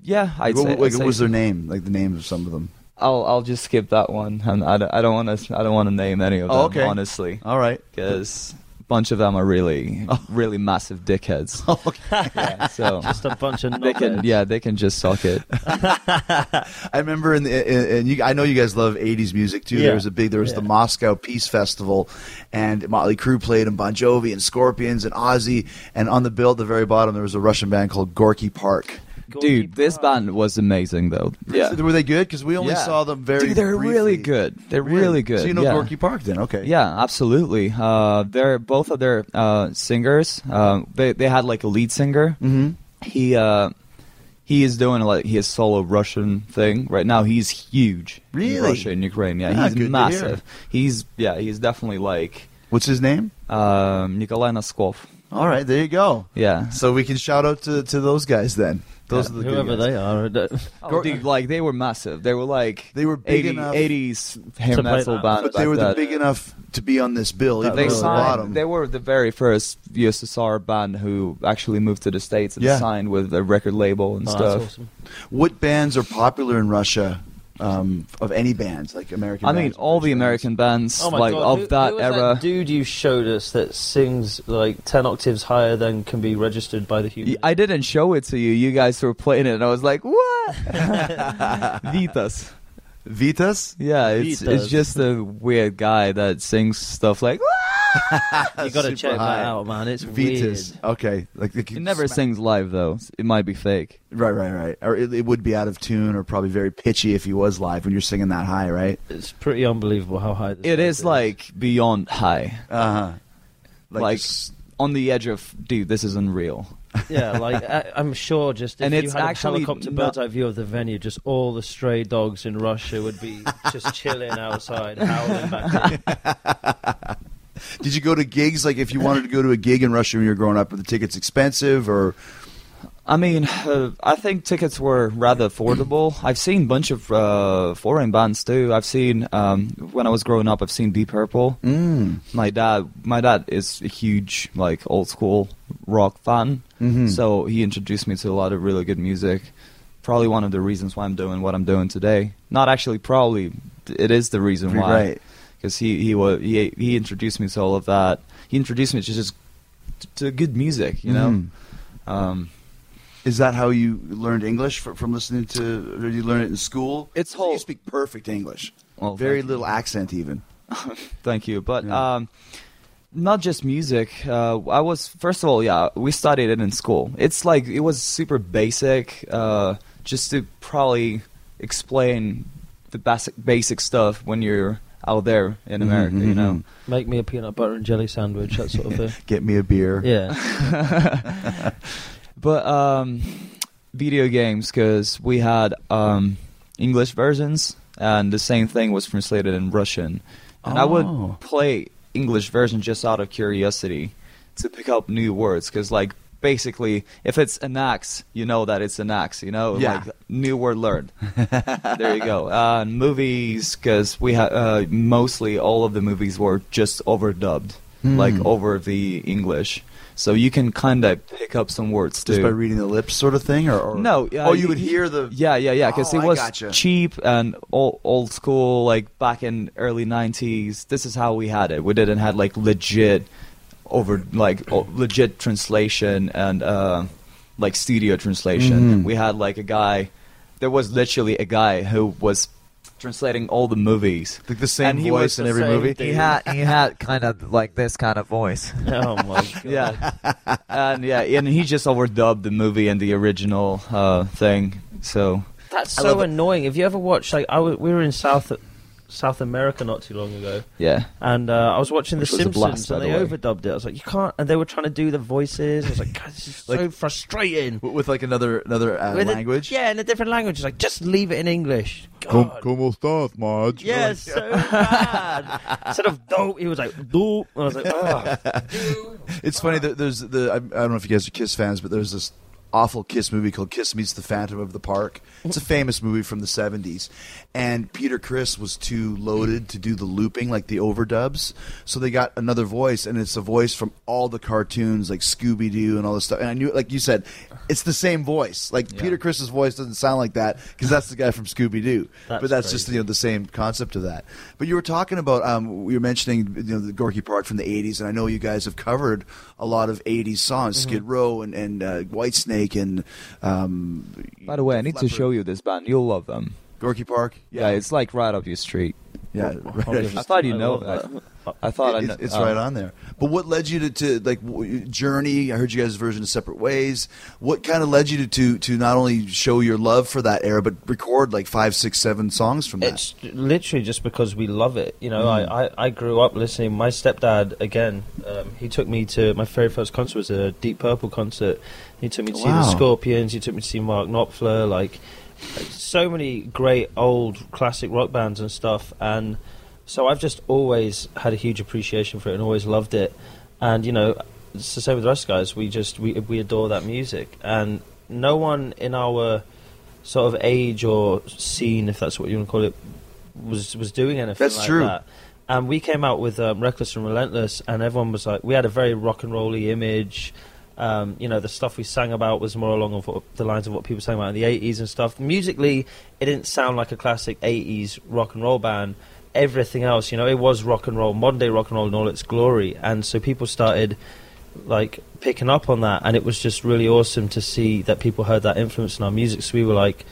Speaker 4: Yeah, I'd
Speaker 1: what,
Speaker 4: say.
Speaker 1: like,
Speaker 4: I'd say
Speaker 1: was their name? Like the names of some of them.
Speaker 4: I'll I'll just skip that one. And I, don't- I don't want to I don't want to name any of them
Speaker 1: Oh, okay.
Speaker 4: honestly,
Speaker 1: All right.
Speaker 4: because bunch of them are really
Speaker 1: Oh.
Speaker 4: really massive dickheads.
Speaker 1: okay.
Speaker 4: Yeah, so
Speaker 3: Just a bunch of
Speaker 4: they can yeah they can just suck it.
Speaker 1: I remember in the in, and you, I know you guys love '80s music too.
Speaker 3: Yeah.
Speaker 1: There was a big there was the Moscow Peace Festival, and Motley Crue played, and Bon Jovi and Scorpions and Ozzy, and on the bill at the very bottom there was a Russian band called Gorky Park.
Speaker 4: Dude, this band was amazing though. Yeah.
Speaker 1: were they good? Because we only
Speaker 4: Yeah.
Speaker 1: saw them very.
Speaker 4: Dude, they're
Speaker 1: briefly.
Speaker 4: really good. They're really, good.
Speaker 1: So you know
Speaker 4: yeah.
Speaker 1: Gorky Park then? Okay.
Speaker 4: Yeah, absolutely. Uh, they're both of their uh, singers. Uh, they they had like a lead singer.
Speaker 1: Mm-hmm.
Speaker 4: He uh, he is doing like his solo Russian thing right now. He's huge. in
Speaker 1: Really?
Speaker 4: Russia and Ukraine. Yeah,
Speaker 1: Ah,
Speaker 4: he's
Speaker 1: good to hear.
Speaker 4: massive. He's yeah, he's definitely like
Speaker 1: What's his name?
Speaker 4: um, Nikolai Noskov.
Speaker 1: All right, there you go.
Speaker 4: Yeah.
Speaker 1: So we can shout out to, to those guys then. Those are the good
Speaker 3: Whoever
Speaker 1: guys.
Speaker 3: they are.
Speaker 4: Oh, dude, like they were massive. They were like
Speaker 1: They were big
Speaker 4: 80,
Speaker 1: enough-
Speaker 4: 80s hair metal
Speaker 3: that.
Speaker 4: band.
Speaker 1: But they
Speaker 4: like
Speaker 1: were the big enough to be on this bill, even
Speaker 4: They
Speaker 1: they
Speaker 3: was
Speaker 1: were the
Speaker 4: signed.
Speaker 1: bottom.
Speaker 4: They were the very first USSR band who actually moved to the states and
Speaker 1: Yeah.
Speaker 4: signed with a record label and
Speaker 3: Oh,
Speaker 4: stuff.
Speaker 3: that's awesome.
Speaker 1: What bands are popular in Russia? Um, of any bands, like American.
Speaker 4: I mean,
Speaker 1: bands,
Speaker 4: all the American bands
Speaker 3: Oh my
Speaker 4: like
Speaker 3: God,
Speaker 4: of
Speaker 3: who-
Speaker 4: that
Speaker 3: who was
Speaker 4: era.
Speaker 3: dude you showed us that sings like ten octaves higher than can be registered by the human.
Speaker 4: I didn't show it to you. You guys were playing it, and I was like, "What?" Vitas.
Speaker 1: Bands. Vitas.
Speaker 4: Yeah, it's
Speaker 3: Vitas.
Speaker 4: it's just a weird guy that sings stuff like.
Speaker 3: you got to
Speaker 1: Super
Speaker 3: check
Speaker 1: high.
Speaker 3: that out, man. It's
Speaker 1: Vitas.
Speaker 3: weird.
Speaker 1: Okay, like they
Speaker 4: He never
Speaker 1: smack-
Speaker 4: sings live though. It might be fake.
Speaker 1: Right, right, right. Or it, it would be out of tune, or probably very pitchy if he was live when you're singing that high, right?
Speaker 3: It's pretty unbelievable how high this
Speaker 4: It is like beyond high,
Speaker 1: Uh huh.
Speaker 4: like, on the edge of dude. This is unreal.
Speaker 3: Yeah, like I, I'm sure just if
Speaker 4: And
Speaker 3: you
Speaker 4: it's
Speaker 3: had
Speaker 4: actually
Speaker 3: a helicopter
Speaker 4: not-
Speaker 3: bird's eye view of the venue, just all the stray dogs in Russia would be just chilling outside, howling back.
Speaker 1: Did you go to gigs? Like, if you wanted to go to a gig in Russia when you were growing up, were the tickets expensive, or
Speaker 4: I mean, uh, I think tickets were rather affordable. I've seen a bunch of uh, foreign bands too. I've seen um, when I was growing up. I've seen Deep Purple.
Speaker 1: mm.
Speaker 4: My dad, my dad is a huge like old school rock fan,
Speaker 1: Mhm.
Speaker 4: so he introduced me to a lot of really good music. Probably one of the reasons why I'm doing what I'm doing today. Not actually, probably it is the reason why.
Speaker 1: right?
Speaker 4: Because he he was he he introduced me to all of that. He introduced me to just to good music, you know.
Speaker 1: Mhm.
Speaker 4: Um,
Speaker 1: Is that how you learned English fr- from listening to? Or did you learn it in school?
Speaker 4: It's whole.
Speaker 1: You speak perfect English.
Speaker 4: well,
Speaker 1: Very little accent, even.
Speaker 4: Thank you. But
Speaker 1: Yeah.
Speaker 4: um, not just music. Uh, I was first of all, yeah, we studied it in school. It's like it was super basic, uh, just to probably explain the basic basic stuff when you're out there in America.
Speaker 1: Mhm,
Speaker 4: You know.
Speaker 3: Make me a peanut butter and jelly sandwich, that sort of thing.
Speaker 1: Get me a beer.
Speaker 3: Yeah,
Speaker 4: But um, video games, because we had um, English versions, and the same thing was translated in Russian. And I
Speaker 1: Oh.
Speaker 4: would play English version just out of curiosity to pick up new words, because like basically, if it's an axe, you know that it's an axe. You know,
Speaker 1: Yeah.
Speaker 4: like new word learned. there you go. Uh, movies, because we had uh, mostly all of the movies were just overdubbed, like
Speaker 1: Hmm.
Speaker 4: over the English. So you can kind of pick up some words too.
Speaker 1: Just by reading the lips, sort of thing, or, or
Speaker 4: No, uh,
Speaker 1: oh, you
Speaker 4: you-
Speaker 1: would hear the
Speaker 4: Yeah, yeah, yeah. Because
Speaker 1: Oh,
Speaker 4: it was
Speaker 1: gotcha.
Speaker 4: cheap and old, old school, like back in early '90s. This is how we had it. We didn't have like legit over like legit translation and uh, like studio translation.
Speaker 1: Mhm.
Speaker 4: We had like a guy. There was literally a guy who was translating all the movies.
Speaker 1: like the same
Speaker 4: And
Speaker 1: voice
Speaker 4: was
Speaker 1: in every movie.
Speaker 3: thing.
Speaker 6: He had he had kind of like this kind of voice.
Speaker 3: oh my god.
Speaker 4: Yeah, and yeah, and he just overdubbed the movie and the original uh, thing. So
Speaker 3: That's
Speaker 1: I love
Speaker 3: so
Speaker 1: it.
Speaker 3: annoying. If you ever watched like, I w- we were in South South America not too long ago,
Speaker 4: yeah.
Speaker 3: and uh, I was watching
Speaker 4: Which
Speaker 3: The
Speaker 4: was
Speaker 3: Simpsons,
Speaker 4: blast,
Speaker 3: and they
Speaker 4: way.
Speaker 3: overdubbed it. I was like, you can't, and they were trying to do the voices. I was like, God, this is so frustrating.
Speaker 1: With like another another uh,
Speaker 3: With a-
Speaker 1: language.
Speaker 3: yeah, in a different language. It's like, just leave it in English. God.
Speaker 2: ¿Cómo estás, Marge?
Speaker 3: Yeah, so bad. Instead of dope, he was like dope. I was like, oh.
Speaker 1: It's funny that there's the I, I don't know if you guys are Kiss fans, but there's this awful Kiss movie called Kiss Meets the Phantom of the Park. It's a famous movie from the 70s. And Peter Criss was too loaded to do the looping, like the overdubs. So they got another voice, and it's a voice from all the cartoons, like Scooby Doo and all this stuff. And I knew, like you said, it's the same voice. Like Peter Criss's voice doesn't sound like that because that's the guy from Scooby Doo. But that's just you know the same concept of that. But you were talking about um, we were mentioning you know the Gorky Park from the '80s, and I know you guys have covered a lot of '80s songs,
Speaker 3: Mm-hmm.
Speaker 1: Skid Row and and uh, Whitesnake and. Um,
Speaker 4: By the way, I need to show you this band. You'll love them.
Speaker 1: Gorky Park.
Speaker 4: Yeah, it's like right up your street.
Speaker 1: yeah. right.
Speaker 4: I thought you know
Speaker 3: love
Speaker 4: that. I thought
Speaker 1: It-
Speaker 4: kn-
Speaker 1: it's, it's
Speaker 4: uh,
Speaker 1: right on there. But what led you to, to like Journey? I heard you guys' version of Separate Ways. What kind of led you to, to to not only show your love for that era, but record like five, six, seven songs from that?
Speaker 3: It's literally just because we love it. You know,
Speaker 1: Mm.
Speaker 3: I, I, I grew up listening. My stepdad, again, um, he took me to my very first concert was a Deep Purple concert. He took me to see the Scorpions. He took me to see Mark Knopfler. Like, so many great old classic rock bands and stuff. And so I've just always had a huge appreciation for it and always loved it. And you know, it's the same with the rest guys. We just we we adore that music, and no one in our sort of age or scene, if that's what you want to call it, was was doing anything
Speaker 1: That's
Speaker 3: like
Speaker 1: true.
Speaker 3: that. And we came out with um, Reckless and Relentless, and everyone was like, we had a very rock and rolly image. Um, you know, the stuff we sang about was more along of what, the lines of what people sang about in the 80s and stuff. Musically, it didn't sound like a classic 80s rock and roll band. Everything else, you know, it was rock and roll, modern day rock and roll in all its glory. And so people started like picking up on that, and it was just really awesome to see that people heard that influence in our music. So we were like,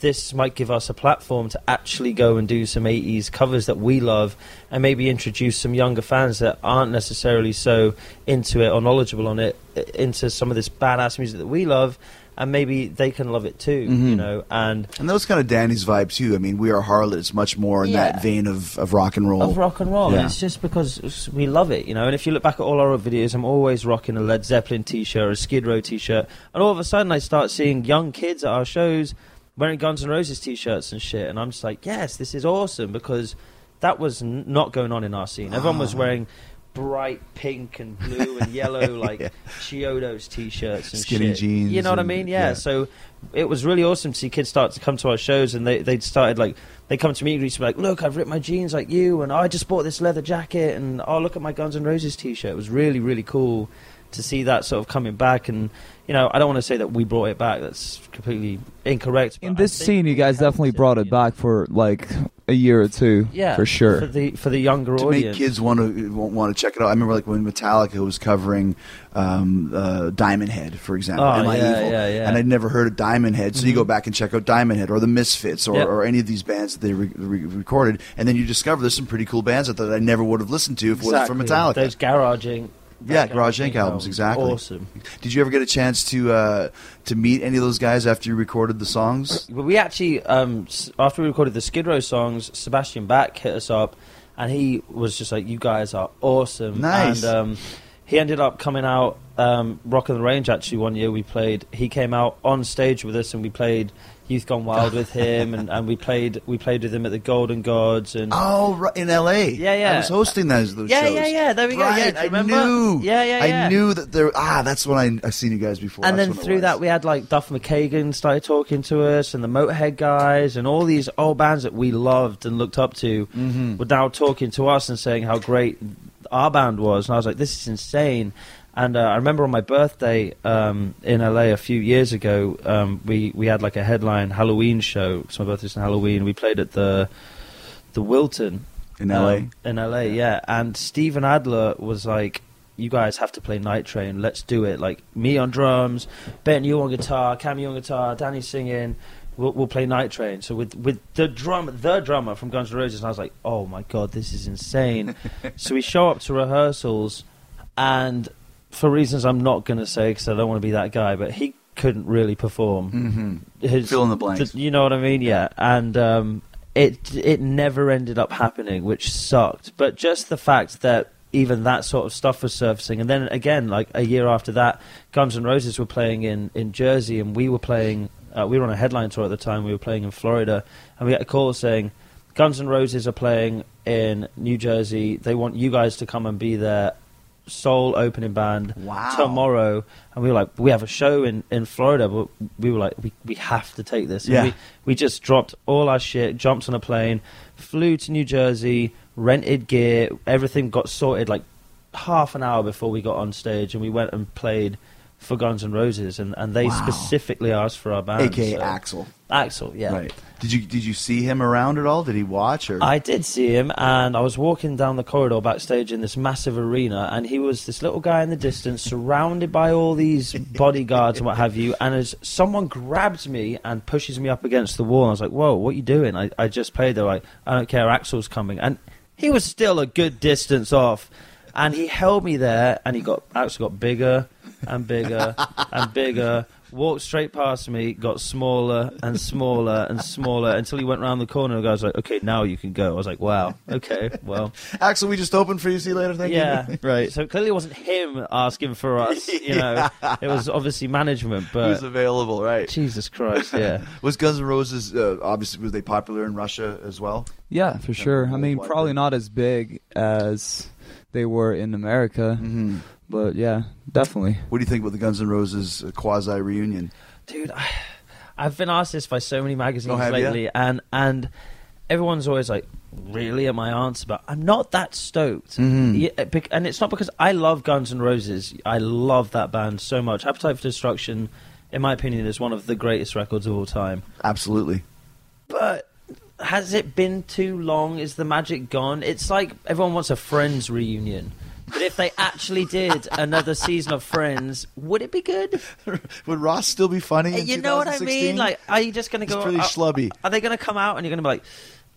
Speaker 3: this might give us a platform to actually go and do some 80s covers that we love and maybe introduce some younger fans that aren't necessarily so into it or knowledgeable on it into some of this badass music that we love and maybe they can love it too you mm-hmm. know and
Speaker 1: And that was kind of Danny's vibe too. I mean, We Are Harlot is much more in
Speaker 3: Yeah.
Speaker 1: that vein of, of rock and roll.
Speaker 3: of rock and roll.
Speaker 1: Yeah.
Speaker 3: It's just because we love it, you know. And if you look back at all our old videos, I'm always rocking a Led Zeppelin t-shirt or a Skid Row t-shirt, and all of a sudden I start seeing young kids at our shows wearing Guns N' Roses t-shirts and shit, and I'm just like, yes, this is awesome because that was n- not going on in our scene. Everyone was ah. wearing bright pink and blue and yellow like Chiodos t-shirts and
Speaker 1: Skinny
Speaker 3: shit.
Speaker 1: jeans
Speaker 3: You know what I mean? Yeah.
Speaker 1: yeah.
Speaker 3: So it was really awesome to see kids start to come to our shows and they they'd started like they come to me and be like, look, I've ripped my jeans like you, and I just bought this leather jacket, and oh, look at my Guns N' Roses t-shirt. It was really really cool to see that sort of coming back and. You know, I don't want to say that we brought it back. That's completely incorrect.
Speaker 4: In this scene, you guys definitely brought it back for like a year or two.
Speaker 3: Yeah,
Speaker 4: for sure.
Speaker 3: For the for the younger
Speaker 1: to
Speaker 3: audience.
Speaker 1: make kids want to want to check it out. I remember like when Metallica was covering um, uh, Diamond Head, for example.
Speaker 3: Oh,
Speaker 1: Am I
Speaker 3: yeah,
Speaker 1: Evil?
Speaker 3: yeah, yeah.
Speaker 1: And I'd never heard of Diamond Head, so you go back and check out Diamond Head or the Misfits or,
Speaker 3: Yep.
Speaker 1: or any of these bands that they re- re- recorded, and then you discover there's some pretty cool bands that I never would have listened to if it wasn't for Metallica.
Speaker 3: Those Garage Inc.
Speaker 1: Yeah, Garage Inc. albums, exactly.
Speaker 3: Awesome.
Speaker 1: Did you ever get a chance to uh, to meet any of those guys after you recorded the songs?
Speaker 3: But we actually, um, after we recorded the Skid Row songs, Sebastian Bach hit us up, and he was just like, "You guys are awesome."
Speaker 1: Nice.
Speaker 3: And um, he ended up coming out, um, Rock on the Range. Actually, one year we played. He came out on stage with us, and we played Youth Gone Wild with him, and, and we played we played with him at the Golden Gods, and
Speaker 1: Oh, right, in L.A.
Speaker 3: Yeah, yeah.
Speaker 1: I was hosting those, those
Speaker 3: Yeah,
Speaker 1: shows.
Speaker 3: yeah, yeah, there we go. Yeah,
Speaker 1: Right,
Speaker 3: do you
Speaker 1: I
Speaker 3: remember?
Speaker 1: knew.
Speaker 3: Yeah, yeah, yeah.
Speaker 1: I knew that there. Ah, that's when I I seen you guys before.
Speaker 3: and
Speaker 1: That's
Speaker 3: then through that we had like Duff McKagan started talking to us and the Motorhead guys and all these old bands that we loved and looked up to
Speaker 1: Mm-hmm.
Speaker 3: were now talking to us and saying how great our band was and I was like this is insane and uh, I remember on my birthday um, in LA a few years ago um, we, we had like a headline Halloween show because my birthday's in Halloween we played at the the Wiltern
Speaker 1: in L.A.
Speaker 3: um, in LA, yeah. And Steven Adler was like, "You guys have to play Night Train. Let's do it. Like me on drums, Ben you on guitar, Cam you on guitar, Danny singing. We'll, we'll play Night Train." So with with the drum, the drummer from Guns N' Roses, and I was like, "Oh my god, this is insane." so we show up to rehearsals, and for reasons I'm not going to say because I don't want to be that guy, but he couldn't really perform
Speaker 1: Mm-hmm.
Speaker 3: his,
Speaker 1: Fill in the blanks.
Speaker 3: you know what I mean? Yeah, and um, it it never ended up happening, which sucked. But just the fact that even that sort of stuff was surfacing, and then again, like a year after that, Guns N' Roses were playing in in Jersey, and we were playing. Uh, we were on a headline tour at the time. We were playing in Florida, and we got a call saying. Guns N' Roses are playing in New Jersey. They want you guys to come and be their sole opening band
Speaker 1: Wow.
Speaker 3: tomorrow. And we were like, we have a show in, in Florida, but we were like, we, we have to take this. And
Speaker 1: Yeah.
Speaker 3: we, we just dropped all our shit, jumped on a plane, flew to New Jersey, rented gear, everything got sorted like half an hour before we got on stage, and we went and played for Guns N' Roses, and, and they
Speaker 1: Wow.
Speaker 3: specifically asked for our band.
Speaker 1: AKA
Speaker 3: so-
Speaker 1: Axl.
Speaker 3: Axl, yeah.
Speaker 1: Right. Did you did you see him around at all? Did he watch or?
Speaker 3: I did see him, and I was walking down the corridor backstage in this massive arena, and he was this little guy in the distance, surrounded by all these bodyguards and what have you. And as someone grabs me and pushes me up against the wall, I was like, "Whoa, what are you doing?" I, I just played. They're like, "I don't care, Axl's coming," and he was still a good distance off, and he held me there, and he got Axl got bigger and bigger and bigger. Walked straight past me, got smaller and smaller and smaller until he went round the corner. And the guy was like, "Okay, now you can go." I was like, "Wow, okay, well,
Speaker 1: Axl, we just opened for you. See you later. Thank
Speaker 3: yeah,
Speaker 1: you.
Speaker 3: right." So clearly, it wasn't him asking for us. You know, it was obviously management.
Speaker 1: But Who's
Speaker 3: But
Speaker 1: available? Right.
Speaker 3: Jesus Christ, yeah.
Speaker 1: Was Guns N' Roses uh, obviously was they popular in Russia as well?
Speaker 4: Yeah, for sure. I mean, probably
Speaker 1: thing.
Speaker 4: not as big as they were in America.
Speaker 1: hmm
Speaker 4: But yeah, definitely.
Speaker 1: What do you think about the Guns N' Roses quasi reunion?
Speaker 3: dude. I, I've been asked this by so many magazines
Speaker 1: Oh, have ya?
Speaker 3: lately, and and everyone's always like, "Really?" At my answer, but I'm not that stoked.
Speaker 1: Mhm.
Speaker 3: Yeah, and it's not because I love Guns N' Roses. I love that band so much. Appetite for Destruction, in my opinion, is one of the greatest records of all time.
Speaker 1: Absolutely.
Speaker 3: But has it been too long? Is the magic gone? It's like everyone wants a Friends reunion. But if they actually did another season of Friends, would it be good?
Speaker 1: Would Ross still be funny? in
Speaker 3: you know what I mean? Like, are you just going to
Speaker 1: It's
Speaker 3: go?
Speaker 1: pretty
Speaker 3: are,
Speaker 1: schlubby.
Speaker 3: Are they going to come out and you're going to be like,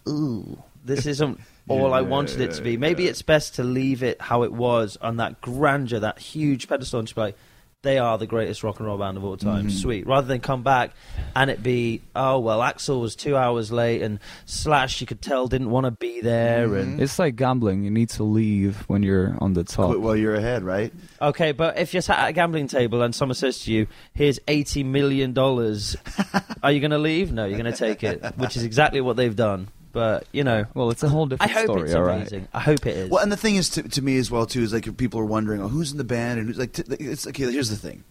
Speaker 3: "Ooh, this isn't all I wanted it to be"? Maybe it's best to leave it how it was on that grandeur, that huge pedestal, and just be like, "They are the greatest rock and roll band of all time."
Speaker 1: Mm-hmm.
Speaker 3: Sweet. Rather than come back and it be, "Oh well, Axl was two hours late and Slash, you could tell, didn't want to be there."
Speaker 1: Mm-hmm.
Speaker 3: And
Speaker 4: It's like gambling. You need to leave when you're on the top.
Speaker 1: Quit while you're ahead, right?
Speaker 3: okay, but if you're sat at a gambling table and someone says to you, "Here's eighty million dollars," are you going to leave? No, you're going to take it, which is exactly what they've done. But you know.
Speaker 4: Well, it's a whole different.
Speaker 3: I hope
Speaker 4: story,
Speaker 3: it's
Speaker 4: all right?
Speaker 3: amazing. I hope it is.
Speaker 1: Well, and the thing is, to, to me as well too, is like if people are wondering, oh, who's in the band, and who's like, t- it's okay. Here's the thing: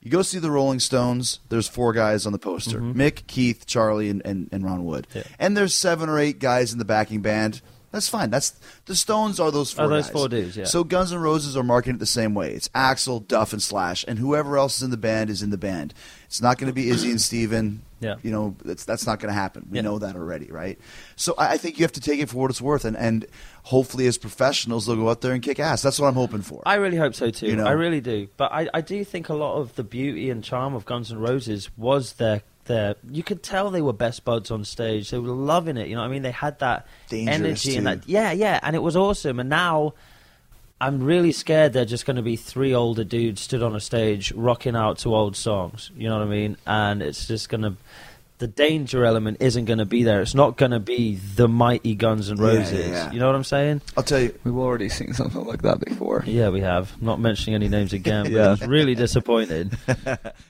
Speaker 1: you go see the Rolling Stones. There's four guys on the poster: mm-hmm. Mick, Keith, Charlie, and, and, and Ron Wood.
Speaker 3: Yeah.
Speaker 1: And there's seven or eight guys in the backing band. That's fine. That's the Stones are those four.
Speaker 3: Are those
Speaker 1: guys.
Speaker 3: four dudes, yeah.
Speaker 1: So Guns N' Roses are marketing it the same way. It's Axl, Duff, and Slash, and whoever else is in the band is in the band. It's not going to be Izzy and Steven.
Speaker 3: Yeah.
Speaker 1: You know, that's that's not going to happen. We
Speaker 3: Yeah.
Speaker 1: know that already, right? So I, I think you have to take it for what it's worth, and and hopefully as professionals they'll go out there and kick ass. That's what I'm hoping for.
Speaker 3: I really hope so too.
Speaker 1: You know?
Speaker 3: I really do. But I, I do think a lot of the beauty and charm of Guns N' Roses was their their. You could tell they were best buds on stage. They were loving it. You know what I mean? They had that
Speaker 1: Dangerous,
Speaker 3: energy and that. Yeah, yeah, and it was awesome. And now. I'm really scared they're just going to be three older dudes stood on a stage rocking out to old songs. You know what I mean? And it's just going to. The danger element isn't going to be there. It's not going to be the mighty Guns N'
Speaker 1: Yeah, yeah,
Speaker 3: Roses.
Speaker 1: yeah.
Speaker 3: You know what I'm saying?
Speaker 1: I'll tell you.
Speaker 4: We've already seen something like that before.
Speaker 3: Yeah, we have. Not mentioning any names again, but
Speaker 4: Yeah.
Speaker 3: I was really disappointed.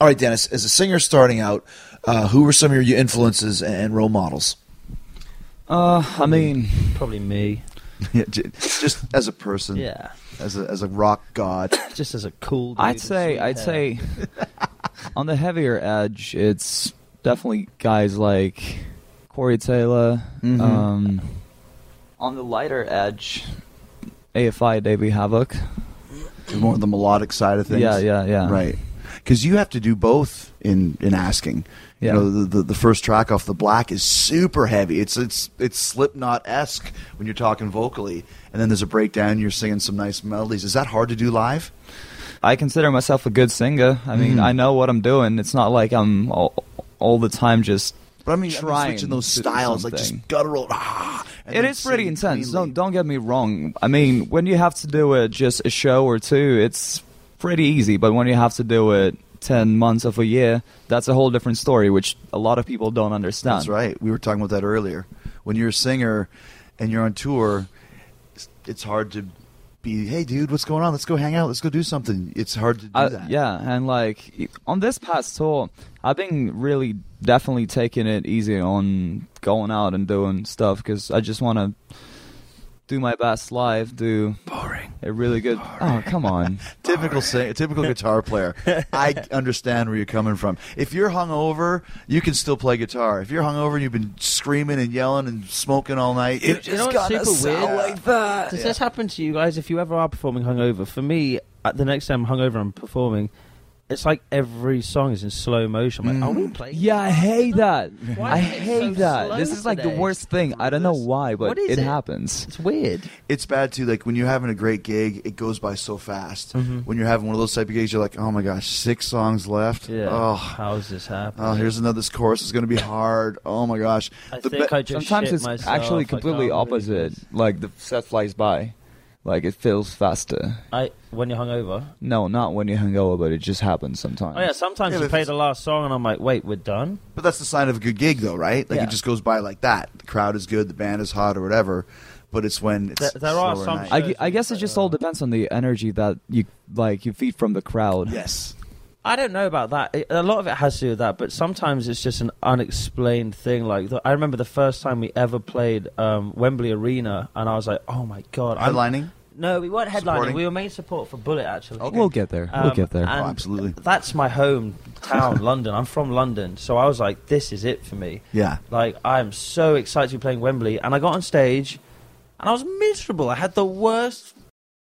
Speaker 5: All right, Dennis, as a singer starting out, uh, who were some of your influences and role models?
Speaker 4: Uh, I mean,
Speaker 3: Probably me.
Speaker 1: Yeah, just as a person,
Speaker 3: Yeah.
Speaker 1: as a as a rock god.
Speaker 3: Just as a cool dude
Speaker 4: I'd say, I'd
Speaker 3: hair.
Speaker 4: say, on the heavier edge, it's definitely guys like Corey Taylor.
Speaker 1: Mhm.
Speaker 4: Um, on the lighter edge, AFI, Davey Havok.
Speaker 1: more on the melodic side of things.
Speaker 4: Yeah, yeah, yeah.
Speaker 1: Right. Because you have to do both in in asking.
Speaker 4: Yeah.
Speaker 1: You know, the, the the first track off the black is super heavy. It's it's it's Slipknot esque when you're talking vocally, and then there's a breakdown. You're singing some nice melodies. Is that hard to do live?
Speaker 4: I consider myself a good singer. I mean,
Speaker 1: Mhm.
Speaker 4: I know what I'm doing. It's not like I'm all, all the time just.
Speaker 1: But I mean, I mean
Speaker 4: Trying
Speaker 1: switching those styles, like just guttural. Ah,
Speaker 4: It is pretty intense.
Speaker 1: cleanly.
Speaker 4: Don't don't get me wrong. I mean, when you have to do it just a show or two, it's pretty easy. But when you have to do it ten months of a year, that's a whole different story, which a lot of people don't understand.
Speaker 1: That's right. We were talking about that earlier. When you're a singer and you're on tour, it's- it's hard to be, hey, dude, what's going on? Let's go hang out. Let's go do something. It's hard to do
Speaker 4: Uh,
Speaker 1: that.
Speaker 4: yeah, and like on this past tour, I've been really definitely taking it easy on going out and doing stuff because I just want to do my best live, do
Speaker 1: Boring.
Speaker 4: a really good. Oh, come on.
Speaker 1: Typical sing, typical guitar player. I understand where you're coming from. If you're hungover, you can still play guitar. If you're hungover and you've been screaming and yelling and smoking all night,
Speaker 3: You know what's super weird?
Speaker 4: that.
Speaker 3: Does this happen to you guys if you ever are performing hungover? For me, at the next time I'm hungover, I'm performing, it's like every song is in slow motion. I'm like, are we playing?
Speaker 4: Yeah, I hate that.
Speaker 3: Why
Speaker 4: I
Speaker 3: is it
Speaker 4: hate
Speaker 3: so
Speaker 4: that.
Speaker 3: slow
Speaker 4: This is like the
Speaker 3: today?
Speaker 4: worst thing. I don't know why, but
Speaker 3: What is
Speaker 4: it
Speaker 3: it?
Speaker 4: happens.
Speaker 3: It's weird.
Speaker 1: it's bad too. Like when you're having a great gig, it goes by so fast.
Speaker 3: Mhm.
Speaker 1: When you're having one of those type of gigs, you're like, oh my gosh, six songs left.
Speaker 3: Yeah.
Speaker 1: Oh,
Speaker 3: How's this happening?
Speaker 1: oh, here's another. This chorus is going to be hard. Oh my gosh.
Speaker 3: I
Speaker 1: The
Speaker 3: think
Speaker 1: be-
Speaker 3: I just
Speaker 4: Sometimes
Speaker 3: shit
Speaker 4: it's
Speaker 3: myself.
Speaker 4: actually
Speaker 3: I
Speaker 4: completely
Speaker 3: can't believe
Speaker 4: opposite.
Speaker 3: this.
Speaker 4: Like the set flies by. Like it feels faster.
Speaker 3: I when you're hungover.
Speaker 4: No, not when you're hungover, but it just happens sometimes.
Speaker 3: Oh yeah, sometimes
Speaker 1: Yeah,
Speaker 3: you
Speaker 1: but
Speaker 3: play
Speaker 1: if
Speaker 3: the last song and I'm like, wait, we're done.
Speaker 1: But that's the sign of a good gig, though, right? Like
Speaker 3: Yeah.
Speaker 1: it just goes by like that. The crowd is good, the band is hot, or whatever. But it's when it's
Speaker 3: There- there are
Speaker 1: slower
Speaker 3: some
Speaker 1: night.
Speaker 4: I, gu- I guess it just all depends on the energy that you like you feed from the crowd.
Speaker 1: yes.
Speaker 3: I don't know about that. It, a lot of it has to do with that, but sometimes it's just an unexplained thing. Like the, I remember the first time we ever played um, Wembley Arena, and I was like, "Oh my god!" I'm-
Speaker 1: Headlining.
Speaker 3: No, we weren't headlining.
Speaker 1: Supporting?
Speaker 3: We were main support for Bullet actually.
Speaker 1: Okay.
Speaker 4: We'll get there. we'll
Speaker 3: Um,
Speaker 4: get there.
Speaker 1: Oh, absolutely.
Speaker 3: That's my hometown, London. I'm from London, so I was like, "This is it for me."
Speaker 1: Yeah.
Speaker 3: Like I'm so excited to be playing Wembley, and I got on stage, and I was miserable. I had the worst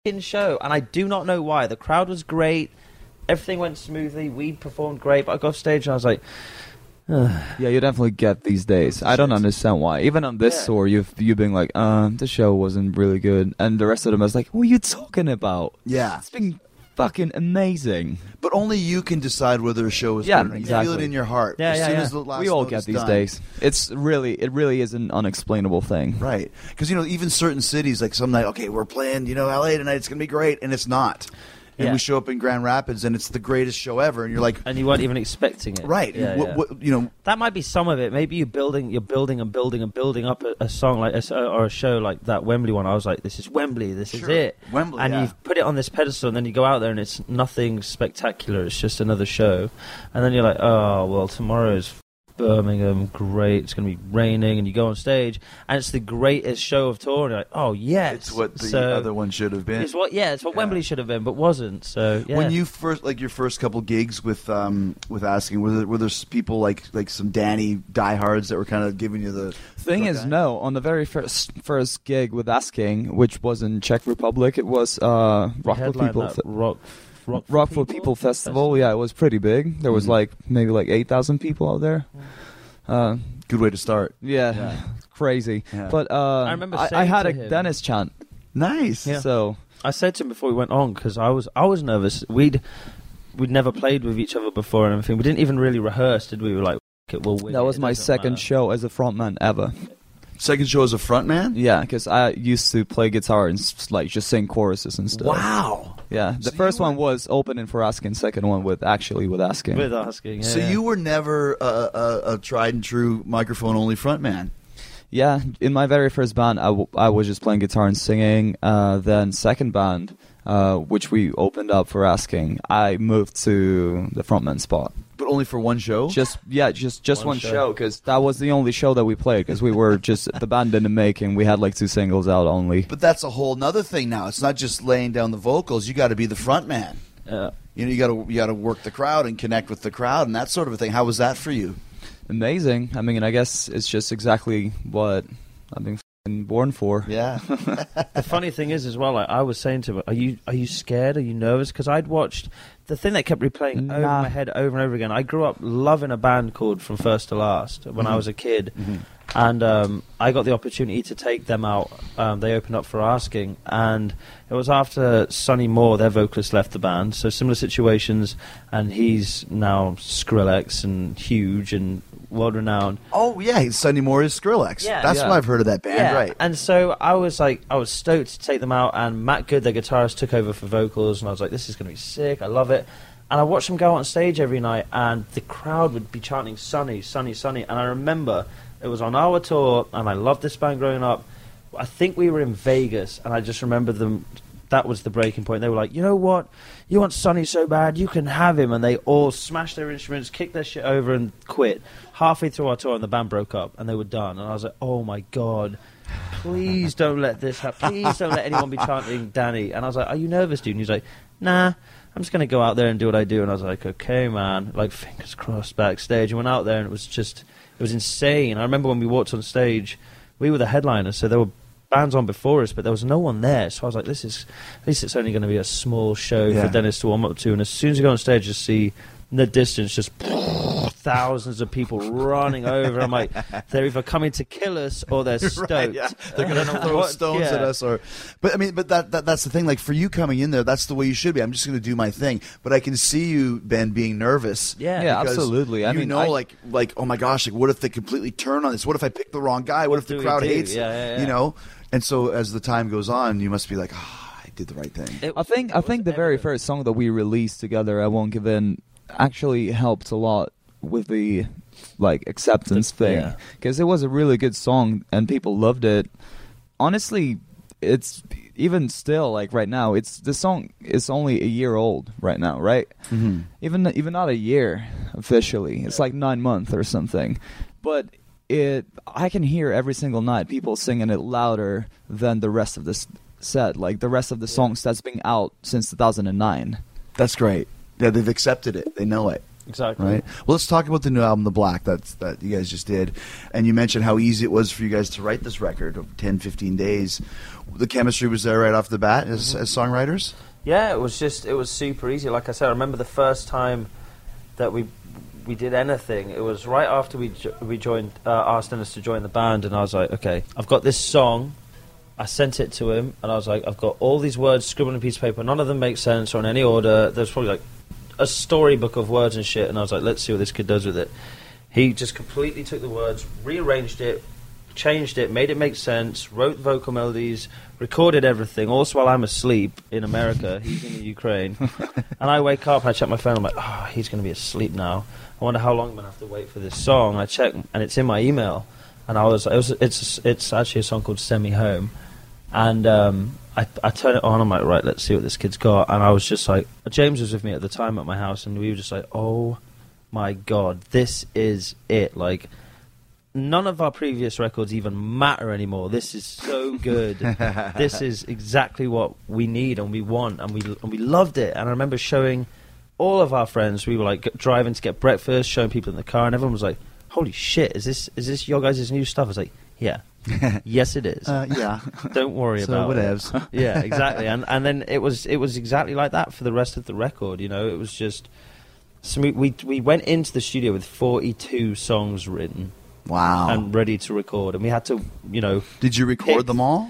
Speaker 3: fing show, and I do not know why. The crowd was great, everything went smoothly, we performed great, but I got off stage and I was like,
Speaker 4: Yeah, you definitely get these days. I don't understand why. Even on this
Speaker 3: Yeah.
Speaker 4: tour, you've you been like, uh, the show wasn't really good, and the rest of them was like, what are you talking about?
Speaker 1: Yeah.
Speaker 4: It's been fucking amazing.
Speaker 1: But only you can decide whether a show is
Speaker 4: Yeah,
Speaker 1: good. or not. You feel it in your heart.
Speaker 3: Yeah,
Speaker 1: as
Speaker 3: yeah,
Speaker 1: soon
Speaker 3: yeah.
Speaker 1: as the last
Speaker 4: we all get these
Speaker 1: done.
Speaker 4: days. It's really, it really is an unexplainable thing.
Speaker 1: Right. Because, you know, even certain cities, like some night, okay, we're playing, you know, LA tonight, it's going to be great, and it's not. And
Speaker 3: Yeah.
Speaker 1: we show up in Grand Rapids, and it's the greatest show ever, and you're like,
Speaker 3: and you weren't even expecting it.
Speaker 1: right.
Speaker 3: Yeah,
Speaker 1: what,
Speaker 3: yeah.
Speaker 1: what- you know,
Speaker 3: That might be some of it. Maybe you're building, you're building and building and building up a, a song like a or a show like that Wembley one. I was like, this is Wembley, this
Speaker 1: Sure.
Speaker 3: is it.
Speaker 1: Wembley,
Speaker 3: and you've put it on this pedestal, and then you go out there and it's nothing spectacular. It's just another show, and then you're like, oh well, tomorrow's Birmingham, great. It's going to be raining, and you go on stage, and it's the greatest show of tour. And you're like, oh yes,
Speaker 1: it's what the
Speaker 3: So
Speaker 1: other one should have been.
Speaker 3: It's what, yeah, it's what
Speaker 1: Yeah.
Speaker 3: Wembley should have been, but wasn't. So yeah.
Speaker 1: When you first, like your first couple gigs with um with asking, were there, were there people like like some Danny diehards that were kind of giving you the
Speaker 4: Thing is,
Speaker 1: Okay.
Speaker 4: no. On the very first first gig with Asking, which was in Czech Republic, it was uh, Rock People.
Speaker 3: that rock, rock,
Speaker 4: Rock for People Festival. Yeah, it was pretty big. There was
Speaker 1: Mhm.
Speaker 4: like maybe like eight thousand people out there. Uh,
Speaker 1: good way to start?
Speaker 4: yeah,
Speaker 1: Yeah.
Speaker 4: crazy.
Speaker 1: Yeah.
Speaker 4: But uh,
Speaker 3: I remember
Speaker 4: I,
Speaker 3: saying
Speaker 4: had a
Speaker 3: him-
Speaker 4: Dennis chant.
Speaker 1: Nice.
Speaker 3: Yeah.
Speaker 4: So
Speaker 3: I said to him before we went on because I was I was nervous. We'd we'd never played with each other before and everything. We didn't even really rehearse, did we? We were like, "F- it, we'll
Speaker 4: that was
Speaker 3: it
Speaker 4: my second
Speaker 3: matter."
Speaker 4: show as a frontman ever.
Speaker 1: Second show as a front man.
Speaker 4: Yeah, because I used to play guitar and s- like just sing choruses and stuff.
Speaker 1: Wow.
Speaker 4: Yeah, the
Speaker 1: So
Speaker 4: first
Speaker 1: were-
Speaker 4: one was opening for Asking. Second one with actually with Asking.
Speaker 3: with asking. Yeah,
Speaker 1: So you were never a, a, a tried and true microphone only front man.
Speaker 4: Yeah, in my very first band, I, w- I was just playing guitar and singing. Uh, then second band, uh, which we opened up for asking, I moved to the frontman spot.
Speaker 1: But only for one show.
Speaker 4: Just yeah, just just
Speaker 3: One
Speaker 4: one,
Speaker 3: show.
Speaker 4: show because that was the only show that we played because we were just the band didn't make and we had like two singles out only.
Speaker 1: But that's a whole nother thing now. It's not just laying down the vocals. You got to be the front man.
Speaker 3: Yeah.
Speaker 1: You know, you got to you got to work the crowd and connect with the crowd and that sort of a thing. How was that for you?
Speaker 4: Amazing. I mean, I guess it's just exactly what I've been f***ing born for.
Speaker 1: Yeah.
Speaker 3: the funny thing is, as well, like, I was saying to him, "Are you are you scared? Are you nervous?" Because I'd watched the thing that kept replaying over
Speaker 4: Nah.
Speaker 3: my head over and over again. I grew up loving a band called From First to Last when I
Speaker 1: Mhm.
Speaker 3: was a kid, and um, I got the opportunity to take them out. Um, they opened up for Asking, and it was after Sonny Moore, their vocalist, left the band. So similar situations, and he's now Skrillex and huge and world renowned.
Speaker 1: oh yeah, Sonny Moore is Skrillex.
Speaker 3: Yeah.
Speaker 1: That's
Speaker 4: Yeah.
Speaker 1: what I've heard of that band.
Speaker 3: Yeah,
Speaker 1: Right.
Speaker 3: And so I was like, I was stoked to take them out, and Matt Good, their guitarist, took over for vocals, and I was like, this is going to be sick. I love it. And I watched them go on stage every night, and the crowd would be chanting "Sonny, Sonny, Sonny." And I remember it was on our tour, and I loved this band growing up. I think we were in Vegas, and I just remember them. That was the breaking point. They were like, you know what? You want Sonny so bad, you can have him. And they all smashed their instruments, kicked their shit over, and quit. Halfway through our tour, and the band broke up, and they were done. And I was like, oh my god, please don't let this happen. Please don't let anyone be chanting Danny. And I was like, are you nervous, dude? And he's like, nah. I'm just gonna go out there and do what I do, and I was like, okay, man, like fingers crossed backstage. And went out there, and it was just, it was insane. I remember when we walked on stage, we were the headliners, so there were bands on before us, but there was no one there. So I was like, this is, at least it's only going to be a small show
Speaker 1: Yeah.
Speaker 3: for Dennis to warm up to. And as soon as you go on stage, you see in the distance just thousands of people running over. I'm like, they're either coming to kill us or they're stoked.
Speaker 1: Right, yeah. They're going to throw stones
Speaker 3: yeah.
Speaker 1: at us, or. But I mean, but that, that that's the thing. Like for you coming in there, that's the way you should be. I'm just going to do my thing. But I can see you, Ben, being nervous.
Speaker 3: Yeah.
Speaker 4: Yeah, absolutely. I
Speaker 1: you
Speaker 4: mean,
Speaker 1: know,
Speaker 4: I-
Speaker 1: like, like, oh my gosh, like, what if they completely turn on this? What if I pick the wrong guy? What,
Speaker 3: What
Speaker 1: if the crowd hates?
Speaker 3: Yeah, yeah, yeah.
Speaker 1: You know. And so as the time goes on, you must be like, ah, I did the right thing.
Speaker 3: It
Speaker 4: I think I think the very first song that we released together, "I Won't Give In," actually helped a lot with the like acceptance
Speaker 3: The-
Speaker 4: thing
Speaker 3: yeah.
Speaker 4: because it was a really good song and people loved it. Honestly, it's even still like right now. It's the song is only a year old right now, right?
Speaker 1: Mm-hmm.
Speaker 4: even even not a year officially. It's like nine months or something, but it I can hear every single night people singing it louder than the rest of this set, like the rest of the songs that's been out since 2009.
Speaker 1: That's great. Yeah, they've accepted it. They know it.
Speaker 3: Exactly.
Speaker 1: Right. Well, let's talk about the new album, The Black, that's, that you guys just did. And you mentioned how easy it was for you guys to write this record of 10, 15 days. The chemistry was there right off the bat as, as songwriters?
Speaker 3: Yeah, it was just it was super easy. Like I said, I remember the first time that we we did anything. It was right after we jo- we joined uh, asked Dennis to join the band, and I was like, okay, I've got this song. I sent it to him, and I was like, I've got all these words scribbled on a piece of paper. None of them make sense or in any order. There's probably like a storybook of words and shit. And I was like, let's see what this kid does with it. He just completely took the words, rearranged it, changed it, made it make sense, wrote vocal melodies, recorded everything. Also, while I'm asleep in America, he's in the Ukraine, and I wake up, and I check my phone, I'm like, oh, he's going to be asleep now. I wonder how long I'm going to have to wait for this song. I check, and it's in my email, and I was, it was it's it's actually a song called "Send Me Home," and um, I I turn it on. I'm like, right, let's see what this kid's got, and I was just like, James was with me at the time at my house, and we were just like, oh my god, this is it, like none of our previous records even matter anymore. This is so good. this is exactly what we need and we want, and we and we loved it. And I remember showing all of our friends. We were like driving to get breakfast, showing people in the car, and everyone was like, "Holy shit! Is this is this your guys' new stuff?" I was like, "Yeah, yes, it is.
Speaker 1: Uh, yeah.
Speaker 3: Don't worry
Speaker 1: so
Speaker 3: about it." yeah, exactly. And and then it was it was exactly like that for the rest of the record. You know, it was just smooth. We we went into the studio with 42 songs written
Speaker 1: Wow.
Speaker 3: and ready to record, and we had to, you know,
Speaker 1: Did you record
Speaker 3: pick-
Speaker 1: them all?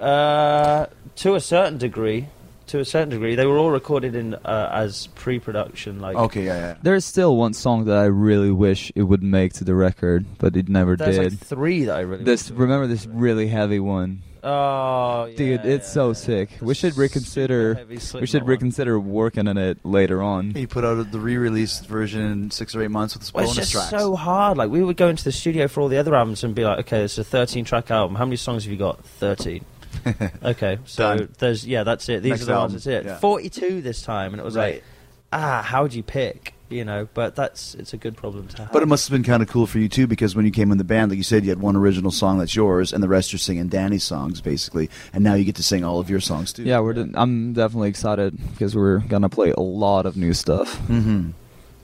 Speaker 3: uh, to a certain degree, to a certain degree, they were all recorded in uh, as pre-production. Like,
Speaker 1: Okay, yeah, yeah.
Speaker 4: There's still one song that I really wish it would make to the record, but it never did.
Speaker 3: there's
Speaker 4: did.
Speaker 3: like three that I really.
Speaker 4: this
Speaker 3: want
Speaker 4: remember this really heavy one,
Speaker 3: Oh, yeah,
Speaker 4: dude. It's
Speaker 3: yeah,
Speaker 4: so
Speaker 3: yeah.
Speaker 4: sick.
Speaker 3: The
Speaker 4: We should reconsider. We
Speaker 3: Slipknot
Speaker 4: should
Speaker 3: one.
Speaker 4: reconsider working on it later on.
Speaker 1: He put out the re-released version in six or eight months with
Speaker 3: Well,
Speaker 1: bonus
Speaker 3: it's just
Speaker 1: tracks.
Speaker 3: so hard. Like we would go into the studio for all the other albums and be like, okay, it's a 13 track album. How many songs have you got? 13. okay, so
Speaker 1: Done.
Speaker 3: there's yeah, that's it. These
Speaker 1: Next
Speaker 3: are the
Speaker 1: album,
Speaker 3: ones. That's it.
Speaker 1: yeah.
Speaker 3: 42 this time, and it was
Speaker 1: Right.
Speaker 3: like, ah, how do you pick? You know, but that's it's a good problem to have.
Speaker 1: But it must have been kind of cool for you too, because when you came in the band, like you said, you had one original song that's yours, and the rest you're singing Danny's songs, basically. And now you get to sing all of your songs too.
Speaker 4: Yeah, we're. De- I'm definitely excited because we're gonna play a lot of new stuff.
Speaker 1: hmm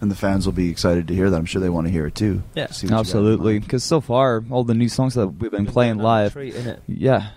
Speaker 1: And the fans will be excited to hear that. I'm sure they want to hear it too.
Speaker 3: Yeah.
Speaker 1: See what you got in
Speaker 4: Absolutely,
Speaker 1: mind.
Speaker 4: because so far all the new songs that we've been playing live,
Speaker 3: Treat, innit?
Speaker 4: yeah,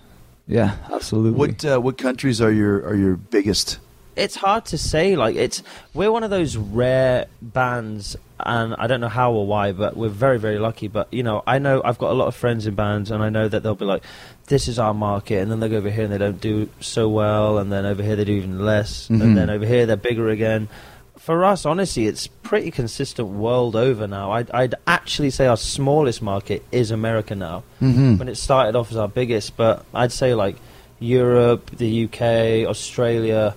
Speaker 4: yeah, absolutely.
Speaker 1: What uh, what countries are your are your biggest?
Speaker 3: it's hard to say. Like it's we're one of those rare bands, and I don't know how or why, but we're very very lucky. But you know, I know I've got a lot of friends in bands, and I know that they'll be like, "This is our market," and then they go over here and they don't do so well, and then over here they do even less,
Speaker 1: Mhm.
Speaker 3: and then over here they're bigger again. For us, honestly, it's pretty consistent world over now. I'd, I'd actually say our smallest market is America now
Speaker 1: Mm-hmm.
Speaker 3: when it started off as our biggest, but I'd say like Europe, the UK, Australia,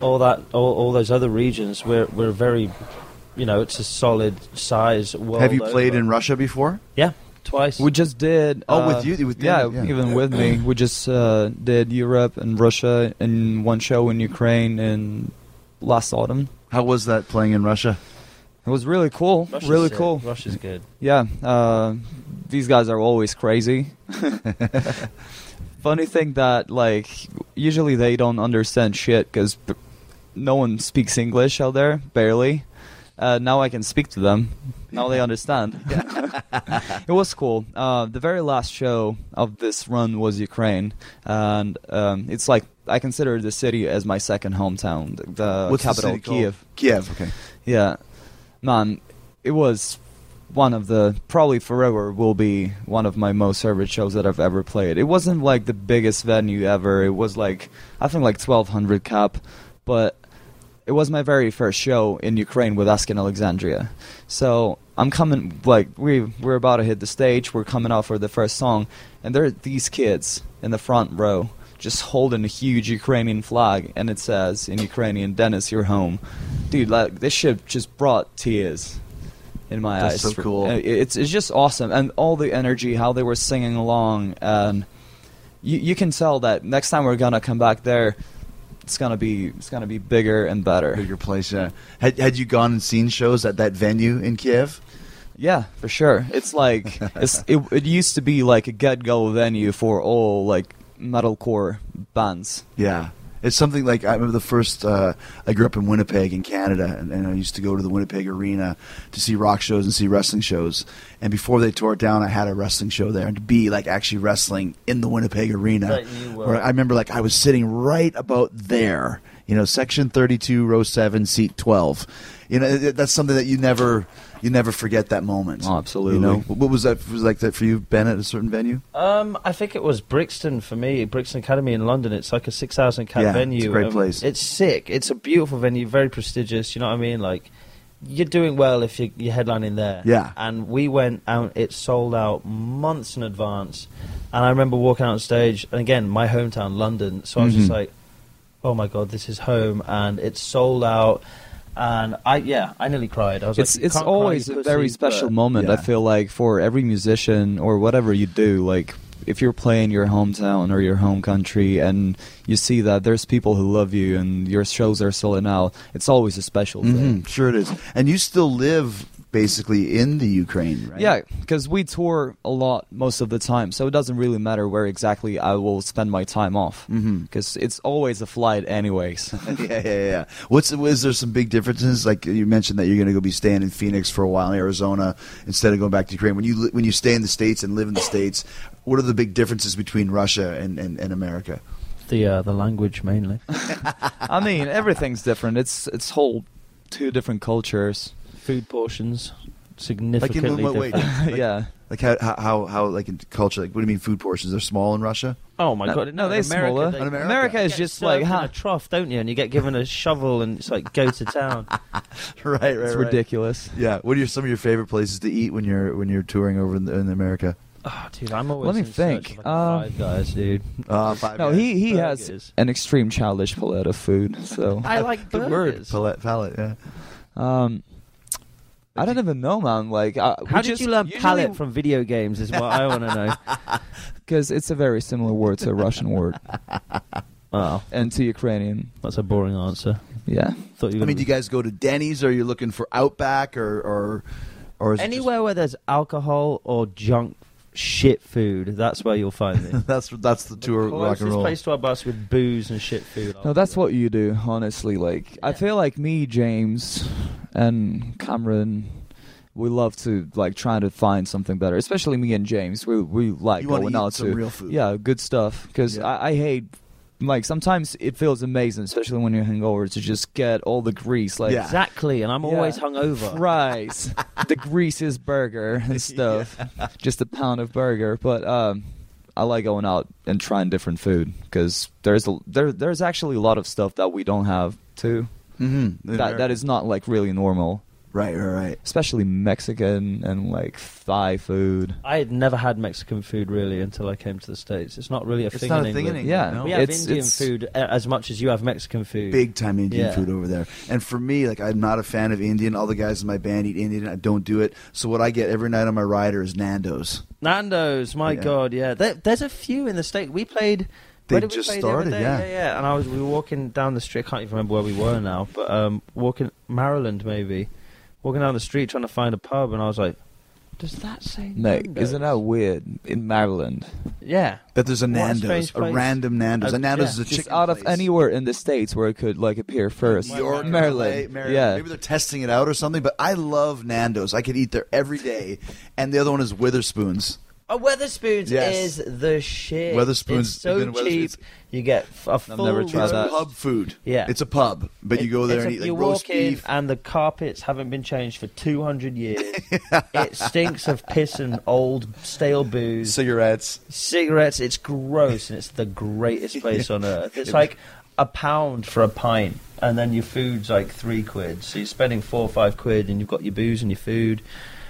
Speaker 3: all that, all, all those other regions, we're we're very, you know, it's a solid size. World
Speaker 1: Have you played
Speaker 3: over.
Speaker 1: in Russia before?
Speaker 3: Yeah, twice.
Speaker 4: We just did.
Speaker 1: Oh,
Speaker 4: uh,
Speaker 1: with you- with
Speaker 4: yeah,
Speaker 1: yeah.
Speaker 4: even with me. We just uh, did Europe and Russia in one show in Ukraine in last autumn.
Speaker 1: How was that playing in Russia?
Speaker 4: It was really cool.
Speaker 3: Russia's
Speaker 4: really
Speaker 3: sick.
Speaker 4: cool.
Speaker 3: Russia's good.
Speaker 4: Yeah, uh, these guys are always crazy. Funny thing that like usually they don't understand shit because no one speaks English out there, barely. Uh, now I can speak to them. Now they understand. it was cool. Uh, the very last show of this run was Ukraine, and um, it's like I consider the city as my second hometown. The,
Speaker 1: What's
Speaker 4: capital,
Speaker 1: the?
Speaker 4: Kiev.
Speaker 1: Kiev. Okay.
Speaker 4: Yeah, man, it was one of the probably forever will be one of my most favorite shows that I've ever played. It wasn't like the biggest venue ever. It was like I think like 1200 cap, but it was my very first show in Ukraine with Asking Alexandria. So I'm coming like we we're about to hit the stage. We're coming out for the first song, and there are these kids in the front row just holding a huge Ukrainian flag, and it says in Ukrainian, "Dennis, you're home." Dude, like this shit just brought tears in my
Speaker 1: That's
Speaker 4: eyes.
Speaker 1: so cool.
Speaker 4: It's it's just awesome, and all the energy, how they were singing along, and you you can tell that next time we're gonna come back there, it's gonna be it's gonna be bigger and better.
Speaker 1: Bigger place, yeah. Had had you gone and seen shows at that venue in Kiev?
Speaker 4: Yeah, for sure. It's like it's, it, it used to be like a get-go venue for all like metalcore bands.
Speaker 1: Yeah. It's something like I remember the first. Uh, I grew up in Winnipeg, in Canada, and, and I used to go to the Winnipeg Arena to see rock shows and see wrestling shows. And before they tore it down, I had a wrestling show there, and to be like actually wrestling in the Winnipeg Arena,
Speaker 3: That you were.
Speaker 1: where I remember like I was sitting right about there, you know, section thirty-two, row seven, seat twelve. You know, that's something that you never, you never forget that moment.
Speaker 4: Oh, absolutely.
Speaker 1: You know, what was that? Was like that for you, Ben, at a certain venue?
Speaker 3: Um, I think it was Brixton for me, Brixton Academy in London. It's like a six thousand cap
Speaker 1: Yeah, it's a
Speaker 3: venue.
Speaker 1: great
Speaker 3: Um,
Speaker 1: place.
Speaker 3: It's sick. It's a beautiful venue, very prestigious. You know what I mean? Like, you're doing well if you, you're headlining there.
Speaker 1: Yeah.
Speaker 3: And we went out. It sold out months in advance. And I remember walking out on stage, and again, my hometown, London. So I was just
Speaker 1: Mhm.
Speaker 3: like, "Oh my god, this is home!" And it's sold out. And I, yeah, I nearly cried. I was
Speaker 4: It's
Speaker 3: like,
Speaker 4: it's
Speaker 3: can't cry,
Speaker 4: always
Speaker 3: you
Speaker 4: a very special
Speaker 3: but-
Speaker 4: moment. I feel like for every musician or whatever you do, like if you're playing your hometown or your home country and you see that there's people who love you and your shows are selling out, it's always a special thing.
Speaker 1: Mhm, Sure, it is. And you still live basically in the Ukraine, right?
Speaker 4: Yeah, because we tour a lot most of the time, so it doesn't really matter where exactly I will spend my time off. Because it's always a flight, anyways.
Speaker 1: yeah, yeah, yeah. What's is there some big differences? Like you mentioned that you're going to go be staying in Phoenix for a while in Arizona instead of going back to Ukraine. When you when you stay in the states and live in the states, what are the big differences between Russia and, and, and America?
Speaker 3: The uh, the language mainly.
Speaker 4: I mean, everything's different. It's it's whole two different cultures.
Speaker 3: Food portions
Speaker 1: Like in
Speaker 3: significantly
Speaker 1: what way?
Speaker 3: different.
Speaker 1: Like,
Speaker 4: yeah.
Speaker 1: Like how, how how how like in culture? Like what do you mean food portions? They're small in Russia.
Speaker 3: Oh my
Speaker 4: No,
Speaker 3: god!
Speaker 4: no, they're
Speaker 3: America,
Speaker 4: smaller.
Speaker 3: they-
Speaker 1: America?
Speaker 4: America is just like
Speaker 3: in
Speaker 4: ha-
Speaker 3: a trough, don't you? And you get given a shovel, and it's like go to town.
Speaker 1: right, right,
Speaker 4: it's
Speaker 1: right.
Speaker 4: ridiculous.
Speaker 1: Yeah. What are your, some of your favorite places to eat when you're when you're touring over in, in America?
Speaker 3: Oh, dude, I'm always.
Speaker 4: Let me
Speaker 3: in
Speaker 4: think.
Speaker 3: of, like,
Speaker 4: Uh,
Speaker 3: five guys, dude.
Speaker 1: Uh, five
Speaker 4: No,
Speaker 1: guys.
Speaker 4: he he
Speaker 3: Burgers.
Speaker 4: has an extreme childish palette of food. So
Speaker 3: I like
Speaker 1: Good word.
Speaker 3: burgers.
Speaker 1: Palette, palette. Yeah.
Speaker 4: um, I don't even know, man. Like, uh,
Speaker 3: How did you learn palette from video games? Is what I want to know.
Speaker 4: Because it's a very similar word to a Russian word
Speaker 3: Oh,
Speaker 4: and to Ukrainian.
Speaker 3: that's a boring answer.
Speaker 4: Yeah.
Speaker 3: Thought you
Speaker 1: I
Speaker 3: were
Speaker 1: mean, do you guys go to Denny's or are you looking for Outback or or or is it just-
Speaker 3: anywhere where there's alcohol or junk shit food. That's where you'll find me.
Speaker 1: that's that's the tour rock
Speaker 3: Closest
Speaker 1: and roll.
Speaker 3: place to our bus with booze and shit food.
Speaker 4: No, that's what you do, honestly. Like, I feel like me, James, and Cameron, we love to like try to find something better. Especially me and James, we we like
Speaker 1: You wanna
Speaker 4: going
Speaker 1: eat
Speaker 4: out
Speaker 1: some
Speaker 4: to
Speaker 1: real food.
Speaker 4: yeah, good stuff. Because
Speaker 1: Yeah.
Speaker 4: I, I hate like sometimes it feels amazing, especially when you're hungover, to just get all the grease like
Speaker 1: Yeah.
Speaker 3: Exactly, and I'm
Speaker 4: Yeah.
Speaker 3: always hungover.
Speaker 4: fries, the greasiest burger and stuff, just a pound of burger. But um, I like going out and trying different food because there's a, there there's actually a lot of stuff that we don't have too.
Speaker 1: Mm-hmm.
Speaker 4: That that is not like really normal,
Speaker 1: right, right, right.
Speaker 4: especially Mexican and like Thai food.
Speaker 3: I had never had Mexican food really until I came to the states. It's not really a
Speaker 1: It's
Speaker 3: thing
Speaker 1: not
Speaker 3: in
Speaker 1: a thing in
Speaker 3: England.
Speaker 1: England.
Speaker 4: Yeah,
Speaker 1: no?
Speaker 3: We have
Speaker 4: It's-
Speaker 3: Indian
Speaker 4: it's-
Speaker 3: food as much as you have Mexican food.
Speaker 1: Big time Indian
Speaker 3: Yeah.
Speaker 1: food over there. And for me, like I'm not a fan of Indian. All the guys in my band eat Indian. I don't do it. So what I get every night on my rider is Nando's.
Speaker 3: Nando's, my
Speaker 1: Yeah.
Speaker 3: god, yeah. There, there's a few in the state. We played.
Speaker 1: They
Speaker 3: where did we
Speaker 1: just
Speaker 3: play the other
Speaker 1: started,
Speaker 3: day?
Speaker 1: yeah.
Speaker 3: yeah, yeah. And I was we were walking down the street. I can't even remember where we were now, but um, walking Maryland maybe, walking down the street trying to find a pub, and I was like, "Does that say?"
Speaker 4: Mate,
Speaker 3: Nando's?
Speaker 4: isn't that weird? In Maryland,
Speaker 3: Yeah,
Speaker 1: That there's a
Speaker 3: What a
Speaker 1: Nando's,
Speaker 3: strange
Speaker 1: a
Speaker 3: place.
Speaker 1: random Nando's.
Speaker 3: Uh,
Speaker 1: a Nando's
Speaker 3: yeah.
Speaker 1: is a
Speaker 4: just
Speaker 1: chicken
Speaker 4: out of
Speaker 1: place.
Speaker 4: anywhere in the states where it could like appear first.
Speaker 1: York,
Speaker 4: Maryland,
Speaker 1: LA, Maryland.
Speaker 4: yeah.
Speaker 1: Maybe they're testing it out or something. But I love Nando's. I could eat there every day. And the other one is Wetherspoons.
Speaker 3: Oh, Wetherspoons
Speaker 1: Yes.
Speaker 3: is the shit.
Speaker 1: Wetherspoons-
Speaker 3: It's so
Speaker 1: been to
Speaker 3: cheap.
Speaker 1: Wetherspoons.
Speaker 3: You get f- a full.
Speaker 4: never tried
Speaker 1: It's
Speaker 4: that.
Speaker 1: pub food.
Speaker 3: Yeah.
Speaker 1: it's a pub, but you go there
Speaker 3: it's
Speaker 1: and
Speaker 3: a-
Speaker 1: eat like
Speaker 3: you
Speaker 1: roast
Speaker 3: walk in
Speaker 1: beef.
Speaker 3: and the carpets haven't been changed for 200 years. it stinks of piss and old stale booze.
Speaker 1: cigarettes.
Speaker 3: cigarettes. It's gross, and it's the greatest place on earth. It's like a pound for a pint, and then your food's like three quid. So you're spending four or five quid, and you've got your booze and your food.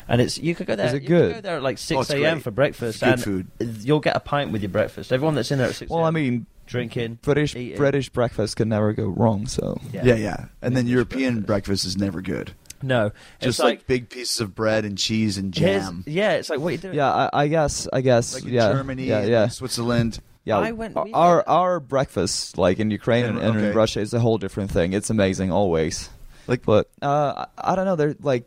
Speaker 3: And it's you could go there.
Speaker 4: Is it
Speaker 3: you
Speaker 4: good?
Speaker 3: Could go there at like
Speaker 1: Oh,
Speaker 3: six
Speaker 1: it's
Speaker 3: a.m.
Speaker 1: great.
Speaker 3: for breakfast,
Speaker 1: It's good
Speaker 3: and
Speaker 1: food.
Speaker 3: you'll get a pint with your breakfast. Everyone that's in there at six.
Speaker 4: Well, I mean,
Speaker 3: drinking,
Speaker 4: British
Speaker 3: eating.
Speaker 4: British breakfast can never go wrong. So
Speaker 1: Yeah, yeah. yeah. And then European breakfast is never good.
Speaker 3: No,
Speaker 1: Just
Speaker 3: it's
Speaker 1: like,
Speaker 3: like,
Speaker 1: big pieces of bread and cheese and
Speaker 3: here's-
Speaker 1: jam.
Speaker 3: Yeah, it's like what are you doing?
Speaker 4: yeah, I, I guess I guess
Speaker 1: Like in
Speaker 4: yeah,
Speaker 1: Germany
Speaker 4: yeah,
Speaker 1: and
Speaker 4: yeah.
Speaker 1: Switzerland.
Speaker 4: Yeah,
Speaker 3: I went- we
Speaker 4: our
Speaker 3: went-
Speaker 4: our breakfast like in Ukraine and, and
Speaker 1: Okay.
Speaker 4: in Russia is a whole different thing. It's amazing always.
Speaker 1: Like-
Speaker 4: but uh, I, I don't know. They're like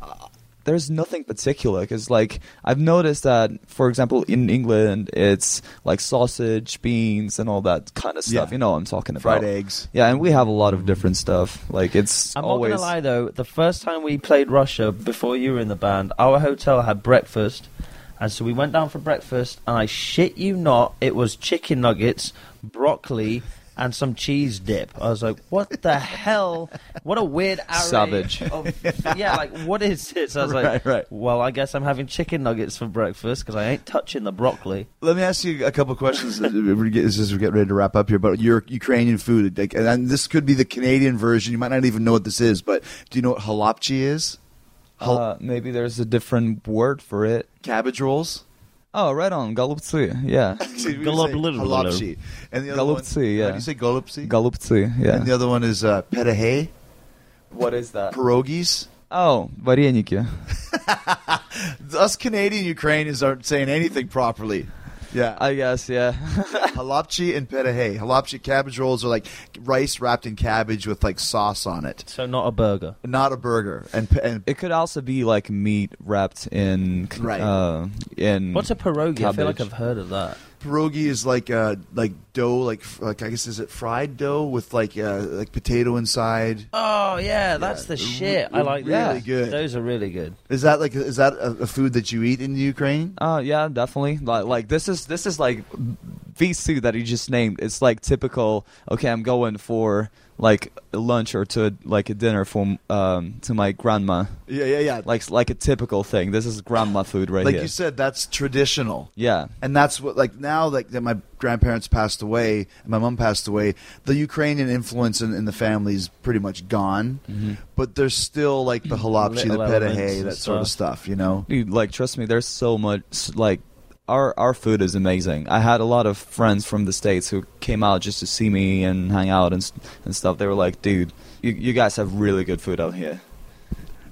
Speaker 4: uh, there's nothing particular because like I've noticed that for example in England it's like sausage, beans, and all that kind of stuff.
Speaker 1: Yeah.
Speaker 4: You know what I'm talking about?
Speaker 1: Fried eggs.
Speaker 4: Yeah, and we have a lot of different stuff. Like it's
Speaker 3: I'm
Speaker 4: always
Speaker 3: not gonna lie though. The first time we played Russia, before you were in the band, our hotel had breakfast, and so we went down for breakfast. And I shit you not, it was chicken nuggets, broccoli, and some cheese dip. I was like, "What the hell? What a weird array
Speaker 4: Savage.
Speaker 3: Of, yeah, like what is this?" I was
Speaker 1: Right,
Speaker 3: like,
Speaker 1: right.
Speaker 3: "Well, I guess I'm having chicken nuggets for breakfast because I ain't touching the broccoli."
Speaker 1: Let me ask you a couple questions as we get, we get ready to wrap up here about your Ukrainian food. Like, and this could be the Canadian version. You might not even know what this is, but do you know what halapchi is? Hal-
Speaker 4: uh, maybe there's a different word for it.
Speaker 1: cabbage rolls.
Speaker 4: Oh, right on, galupci. Yeah,
Speaker 1: See, we
Speaker 3: Galop-
Speaker 1: say halapchi. And the other one,
Speaker 4: Galupci,
Speaker 1: How
Speaker 4: yeah.
Speaker 1: do you say golupci?
Speaker 4: galupci. Yeah.
Speaker 1: And the other one is uh, perehe,
Speaker 4: what is that?
Speaker 1: pierogies.
Speaker 4: Oh, вареники.
Speaker 1: Us Canadian Ukrainians aren't saying anything properly. Yeah.
Speaker 4: I guess, yeah.
Speaker 1: halapchi and perehe. Halapchi cabbage rolls are like rice wrapped in cabbage with like sauce on it.
Speaker 3: So not a burger.
Speaker 1: Not a burger. And, and
Speaker 4: it could also be like meat wrapped in
Speaker 1: Right.
Speaker 4: uh, in
Speaker 3: What's a pierogi? I feel like I've heard of that.
Speaker 1: Pierogi is like uh like dough like like I guess is it fried dough with like uh like potato inside.
Speaker 3: Oh yeah, that's the shit. I like
Speaker 1: really
Speaker 3: that.
Speaker 1: good.
Speaker 3: Those are really good.
Speaker 1: Is that like is that a, a food that you eat in Ukraine?
Speaker 4: Uh, yeah, definitely. Like, like this is this is like VC that he just named. It's like typical. Okay, I'm going for like a lunch or to like a dinner from um to my grandma.
Speaker 1: Yeah, yeah, yeah.
Speaker 4: Like like a typical thing. This is grandma food right
Speaker 1: like
Speaker 4: here.
Speaker 1: you said, that's traditional.
Speaker 4: yeah.
Speaker 1: And that's what like now like that my grandparents passed away and my mom passed away, the Ukrainian influence in, in the family is pretty much gone. But there's still like the halapchi, the perehe, that sort of stuff, you know.
Speaker 4: Dude, like trust me, there's so much like our our food is amazing. I had a lot of friends from the states who came out just to see me and hang out and and stuff. They were like, "Dude, you you guys have really good food out here."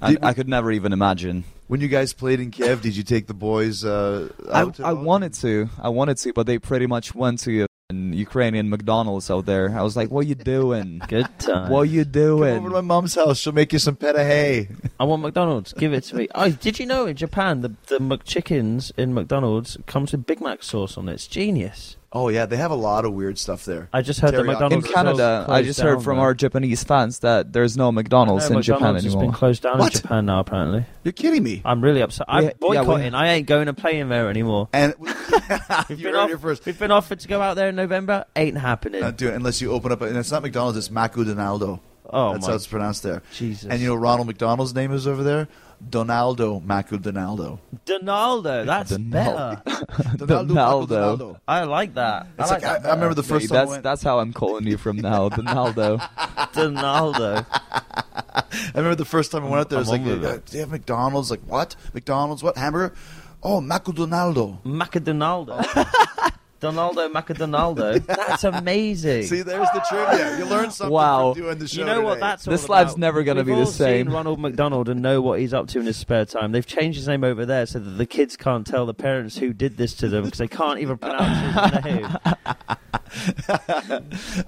Speaker 4: I, I could never even imagine.
Speaker 1: When you guys played in Kiev, did you take the boys uh,
Speaker 4: I? I wanted to, I wanted to, but they pretty much went to Ukrainian McDonald's out there. I was like, "What you doing?
Speaker 3: Good time.
Speaker 4: what you doing?
Speaker 1: Come over to my mom's house. She'll make you some perehe.
Speaker 3: I want McDonald's. Give it to me. Oh, did you know in Japan the the McChickens in McDonald's comes with Big Mac sauce on it? It's genius.
Speaker 1: Oh yeah, they have a lot of weird stuff there.
Speaker 3: I just heard that McDonald's
Speaker 4: In Canada, I just heard from
Speaker 3: there.
Speaker 4: our Japanese fans that there's no McDonald's
Speaker 3: No,
Speaker 4: in Japan
Speaker 3: McDonald's has
Speaker 4: anymore.
Speaker 3: been closed down
Speaker 1: What?
Speaker 3: in Japan now. Apparently,
Speaker 1: You're kidding me.
Speaker 3: I'm really upset. I'm
Speaker 4: Yeah, yeah,
Speaker 3: boycotting. I ain't going to play in there anymore.
Speaker 1: And
Speaker 3: We've
Speaker 1: you
Speaker 3: been,
Speaker 1: heard
Speaker 3: off-
Speaker 1: first.
Speaker 3: we've been offered to go out there in November. Ain't happening.
Speaker 1: Not do it unless you open up. And it's not McDonald's. It's Macudonaldo.
Speaker 3: oh
Speaker 1: That's
Speaker 3: my
Speaker 1: how it's pronounced there.
Speaker 3: Jesus.
Speaker 1: And you know Ronald McDonald's name is over there? Donaldo Macudonaldo.
Speaker 3: Donaldo. That's
Speaker 4: Donal-
Speaker 3: better.
Speaker 1: Donaldo.
Speaker 4: Donaldo.
Speaker 1: Macudonaldo.
Speaker 3: I like that. I
Speaker 1: like,
Speaker 3: like
Speaker 1: I, I remember the first
Speaker 4: Hey,
Speaker 1: time
Speaker 4: that's
Speaker 1: went.
Speaker 4: that's how I'm calling you from now, Donaldo.
Speaker 3: Donaldo.
Speaker 1: I remember the first time I went out there. I was
Speaker 3: I'm
Speaker 1: like,
Speaker 3: on with
Speaker 1: uh,
Speaker 3: it.
Speaker 1: do you have McDonald's? Like what? McDonald's? What hamburger? Oh, Macudonaldo.
Speaker 3: Macadonaldo. Donaldo Macadonaldo. That's amazing.
Speaker 1: See, there's the trivia. You learn something
Speaker 4: Wow.
Speaker 1: from doing the show.
Speaker 3: you know what
Speaker 1: today.
Speaker 3: that's all
Speaker 4: This
Speaker 3: about?
Speaker 4: life's never gonna
Speaker 3: We've
Speaker 4: be the
Speaker 3: all
Speaker 4: same.
Speaker 3: Seen Ronald McDonald and know what he's up to in his spare time. They've changed his name over there so that the kids can't tell the parents who did this to them because they can't even pronounce his name.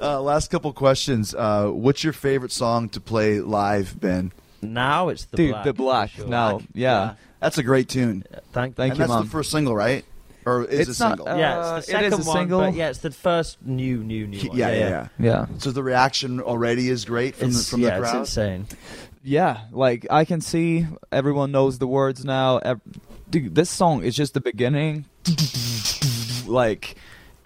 Speaker 1: Uh, last couple questions. Uh, what's your favorite song to play live, Ben?
Speaker 3: Now it's the
Speaker 4: Dude,
Speaker 3: black.
Speaker 4: the black.
Speaker 3: sure.
Speaker 4: Now, yeah.
Speaker 1: That's a great tune.
Speaker 3: Thank,
Speaker 4: Thank
Speaker 1: and
Speaker 4: you,
Speaker 1: that's
Speaker 4: Mom.
Speaker 1: the first single, right? Or is
Speaker 4: It's
Speaker 1: a
Speaker 4: not,
Speaker 1: single?
Speaker 4: uh,
Speaker 3: Yeah,
Speaker 4: it
Speaker 3: it's
Speaker 4: is
Speaker 3: the
Speaker 4: a
Speaker 3: second one,
Speaker 4: single.
Speaker 3: but yeah, it's the first new, new, new one.
Speaker 1: yeah, yeah, yeah,
Speaker 3: yeah.
Speaker 4: Yeah.
Speaker 1: So the reaction already is great from the
Speaker 3: It's,
Speaker 1: from
Speaker 3: yeah,
Speaker 1: the
Speaker 3: it's
Speaker 1: crowd.
Speaker 3: insane.
Speaker 4: Yeah, like I can see everyone knows the words now. Ev- dude, this song is just the beginning. like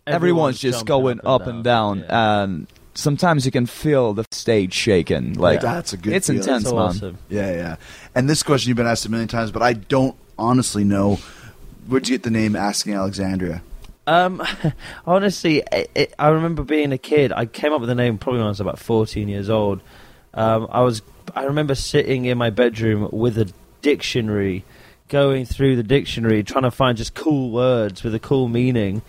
Speaker 3: Everyone's
Speaker 4: everyone's, just going
Speaker 3: up
Speaker 4: up
Speaker 3: and
Speaker 4: and
Speaker 3: down,
Speaker 4: down, and sometimes you can feel the stage shaking. Like
Speaker 7: That's a good
Speaker 4: It's
Speaker 7: feeling.
Speaker 4: intense,
Speaker 3: That's
Speaker 4: man.
Speaker 3: awesome.
Speaker 7: Yeah, yeah. And this question you've been asked a million times, but I don't honestly know. Where'd you get the name Asking Alexandria?
Speaker 3: Um, honestly, it, it, I remember being a kid. I came up with the name probably when I was about 14 years old. Um, I was, I remember sitting in my bedroom with a dictionary, going through the dictionary, trying to find just cool words with a cool meaning,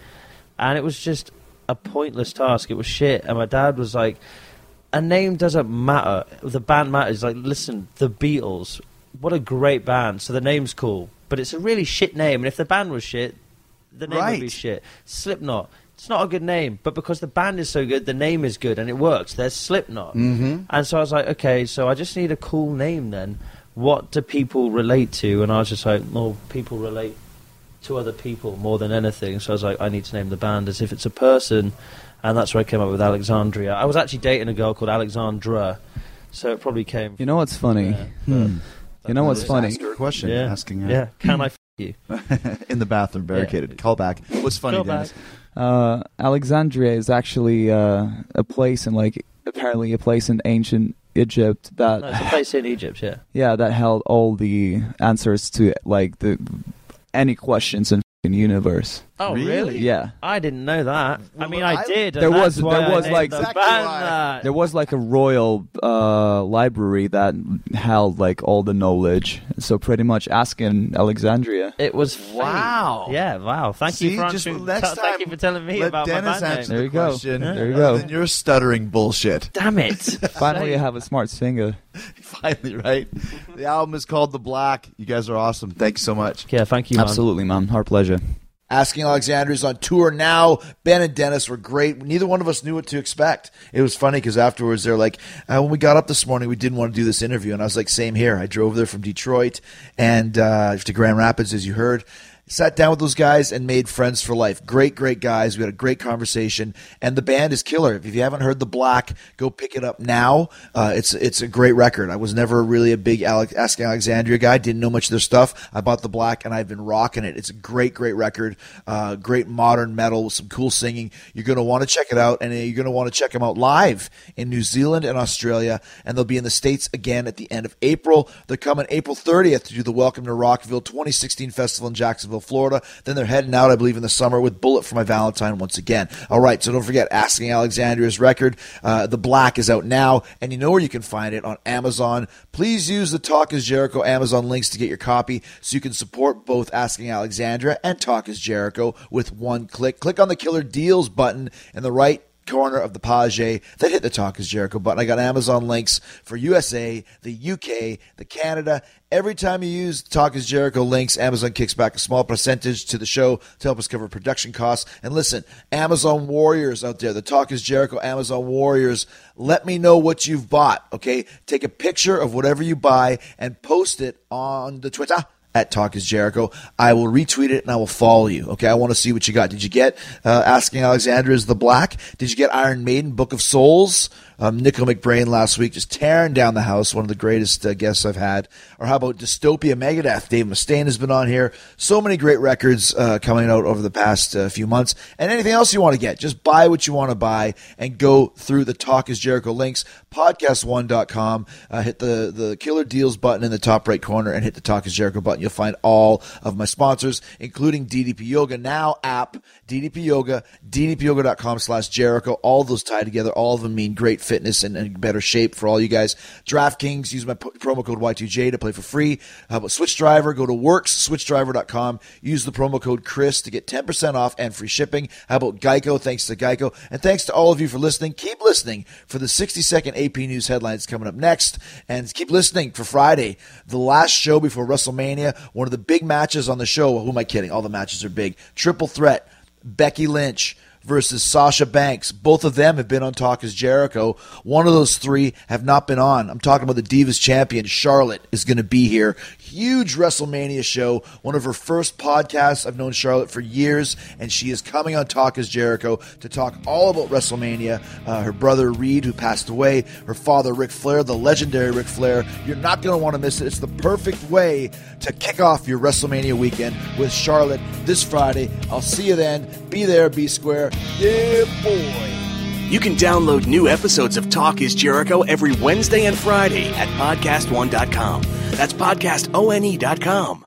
Speaker 3: and it was just a pointless task. It was shit. And my dad was like, "A name doesn't matter. The band matters." Like, listen, the Beatles. What a great band. So the name's cool, but it's a really shit name. And if the band was shit, the name would be shit. Slipknot. It's not a good name, but because the band is so good, the name is good and it works. There's Slipknot. Mm-hmm. And so I was like, okay, so I just need a cool name then. What do people relate to? And I was just like, well, people relate to other people more than anything. So I was like, I need to name the band as if it's a person. And that's where I came up with Alexandria. I was actually dating a girl called Alexandra. So it probably came.
Speaker 4: You know what's funny?
Speaker 3: Yeah,
Speaker 7: Hmm.
Speaker 4: You know what's funny?
Speaker 7: asked her a question.
Speaker 3: yeah.
Speaker 7: Asking her
Speaker 3: Yeah. Can I f you?
Speaker 7: in the bathroom, barricaded. Call back. What's funny,
Speaker 3: Call
Speaker 7: Dennis?
Speaker 3: back.
Speaker 4: Uh, Alexandria is actually uh, a place in like apparently a place in ancient Egypt that
Speaker 3: No, it's a place in Egypt, yeah.
Speaker 4: yeah that held all the answers to like the any questions in the universe.
Speaker 3: Oh,
Speaker 7: Really?
Speaker 3: really?
Speaker 4: Yeah.
Speaker 3: I didn't know that. I mean,
Speaker 7: I-
Speaker 3: I, did.
Speaker 4: There was- there was,
Speaker 3: named
Speaker 4: like-
Speaker 3: the
Speaker 7: Exactly
Speaker 3: band
Speaker 4: There was like a royal uh, library that held like all the knowledge. So pretty much asking Alexandria.
Speaker 3: It was fate.
Speaker 7: Wow.
Speaker 3: Yeah. Wow. Thank
Speaker 7: See,
Speaker 3: you for
Speaker 7: just
Speaker 3: answering.
Speaker 7: next
Speaker 3: t- thank you for telling me
Speaker 7: Let
Speaker 3: about
Speaker 7: Dennis
Speaker 3: my band
Speaker 7: answer
Speaker 3: name.
Speaker 4: There you
Speaker 7: the
Speaker 4: go.
Speaker 7: question.
Speaker 3: There
Speaker 4: you
Speaker 7: rather
Speaker 4: go.
Speaker 7: Than your stuttering bullshit.
Speaker 3: Damn it!
Speaker 4: Finally, I have a smart singer.
Speaker 7: Finally, right? The album is called The Black. You guys are awesome. Thanks so much.
Speaker 3: Yeah. Thank you. Man.
Speaker 4: Absolutely, man. Our pleasure.
Speaker 1: Asking Alexandria is on tour now. Ben and Dennis were great. Neither one of us knew what to expect. It was funny because afterwards they're like, uh, when we got up this morning, we didn't want to do this interview. And I was like, same here. I drove there from Detroit and uh, to Grand Rapids, as you heard. Sat down with those guys and made friends for life. Great, great guys. We had a great conversation, and the band is killer. If you haven't heard the Black, go pick it up now. Uh, it's it's a great record. I was never really a big Alex, Alexandria guy. Didn't know much of their stuff. I bought the Black, and I've been rocking it. It's a great, great record. Uh, great modern metal with some cool singing. You're going to want to check it out, and uh, you're going to want to check them out live in New Zealand and Australia, and they'll be in the states again at the end of April. They're coming April 30th to do the Welcome to Rockville 2016 festival in Jacksonville, Florida. Then they're heading out, I believe, in the summer with Bullet for My Valentine once again. All right, so don't forget Asking Alexandria's record. Uh, the Black is out now, and you know where you can find it on Amazon. Please use the Talk is Jericho Amazon links to get your copy so you can support both Asking Alexandria and Talk is Jericho with one click. Click on the Killer Deals button in the right corner of the page that hit the Talk is Jericho button. I got Amazon links for USA, the UK, the Canada. Every time you use Talk is Jericho links, Amazon kicks back a small percentage to the show to help us cover production costs. And listen, Amazon warriors out there, the Talk is Jericho Amazon warriors, let me know what you've bought, okay? Take a picture of whatever you buy and post it on the Twitter at Talk is Jericho. I will retweet it and I will follow you. Okay, I want to see what you got. Did you get uh, Asking Alexandria is the Black? Did you get Iron Maiden, Book of Souls? Um, Nicko McBrain last week just tearing down the house, one of the greatest uh, guests I've had. Or how about Dystopia Megadeth? Dave Mustaine has been on here. So many great records uh, coming out over the past uh, few months. And anything else you want to get, just buy what you want to buy and go through the Talk is Jericho links, podcast1.com. Uh, hit the, the Killer Deals button in the top right corner and hit the Talk is Jericho button. You'll find all of my sponsors, including DDP Yoga Now app, DDP Yoga, DDPYoga.com slash Jericho. All those tie together. All of them mean great fitness and, and better shape for all you guys. DraftKings, use my p- promo code Y2J to play for free. How about Switch Driver? Go to works, switchdriver.com. Use the promo code Chris to get 10% off and free shipping. How about Geico? Thanks to Geico. And thanks to all of you for listening. Keep listening for the 60 second AP News headlines coming up next. And keep listening for Friday, the last show before WrestleMania. One of the big matches on the show. Who am I kidding? All the matches are big. Triple threat. Becky Lynch versus Sasha Banks. Both of them have been on Talk is Jericho. One of those three have not been on. I'm talking about the Divas champion. Charlotte is going to be here. Huge WrestleMania show. One of her first podcasts. I've known Charlotte for years, and she is coming on Talk is Jericho to talk all about WrestleMania. Uh, her brother Reid, who passed away, her father Ric Flair, the legendary Ric Flair. You're not going to want to miss it. It's the perfect way to kick off your WrestleMania weekend with Charlotte this Friday. I'll see you then. Be there, be square. Yeah, boy.
Speaker 2: You can download new episodes of Talk is Jericho every Wednesday and Friday at podcastone.com. That's podcastone.com.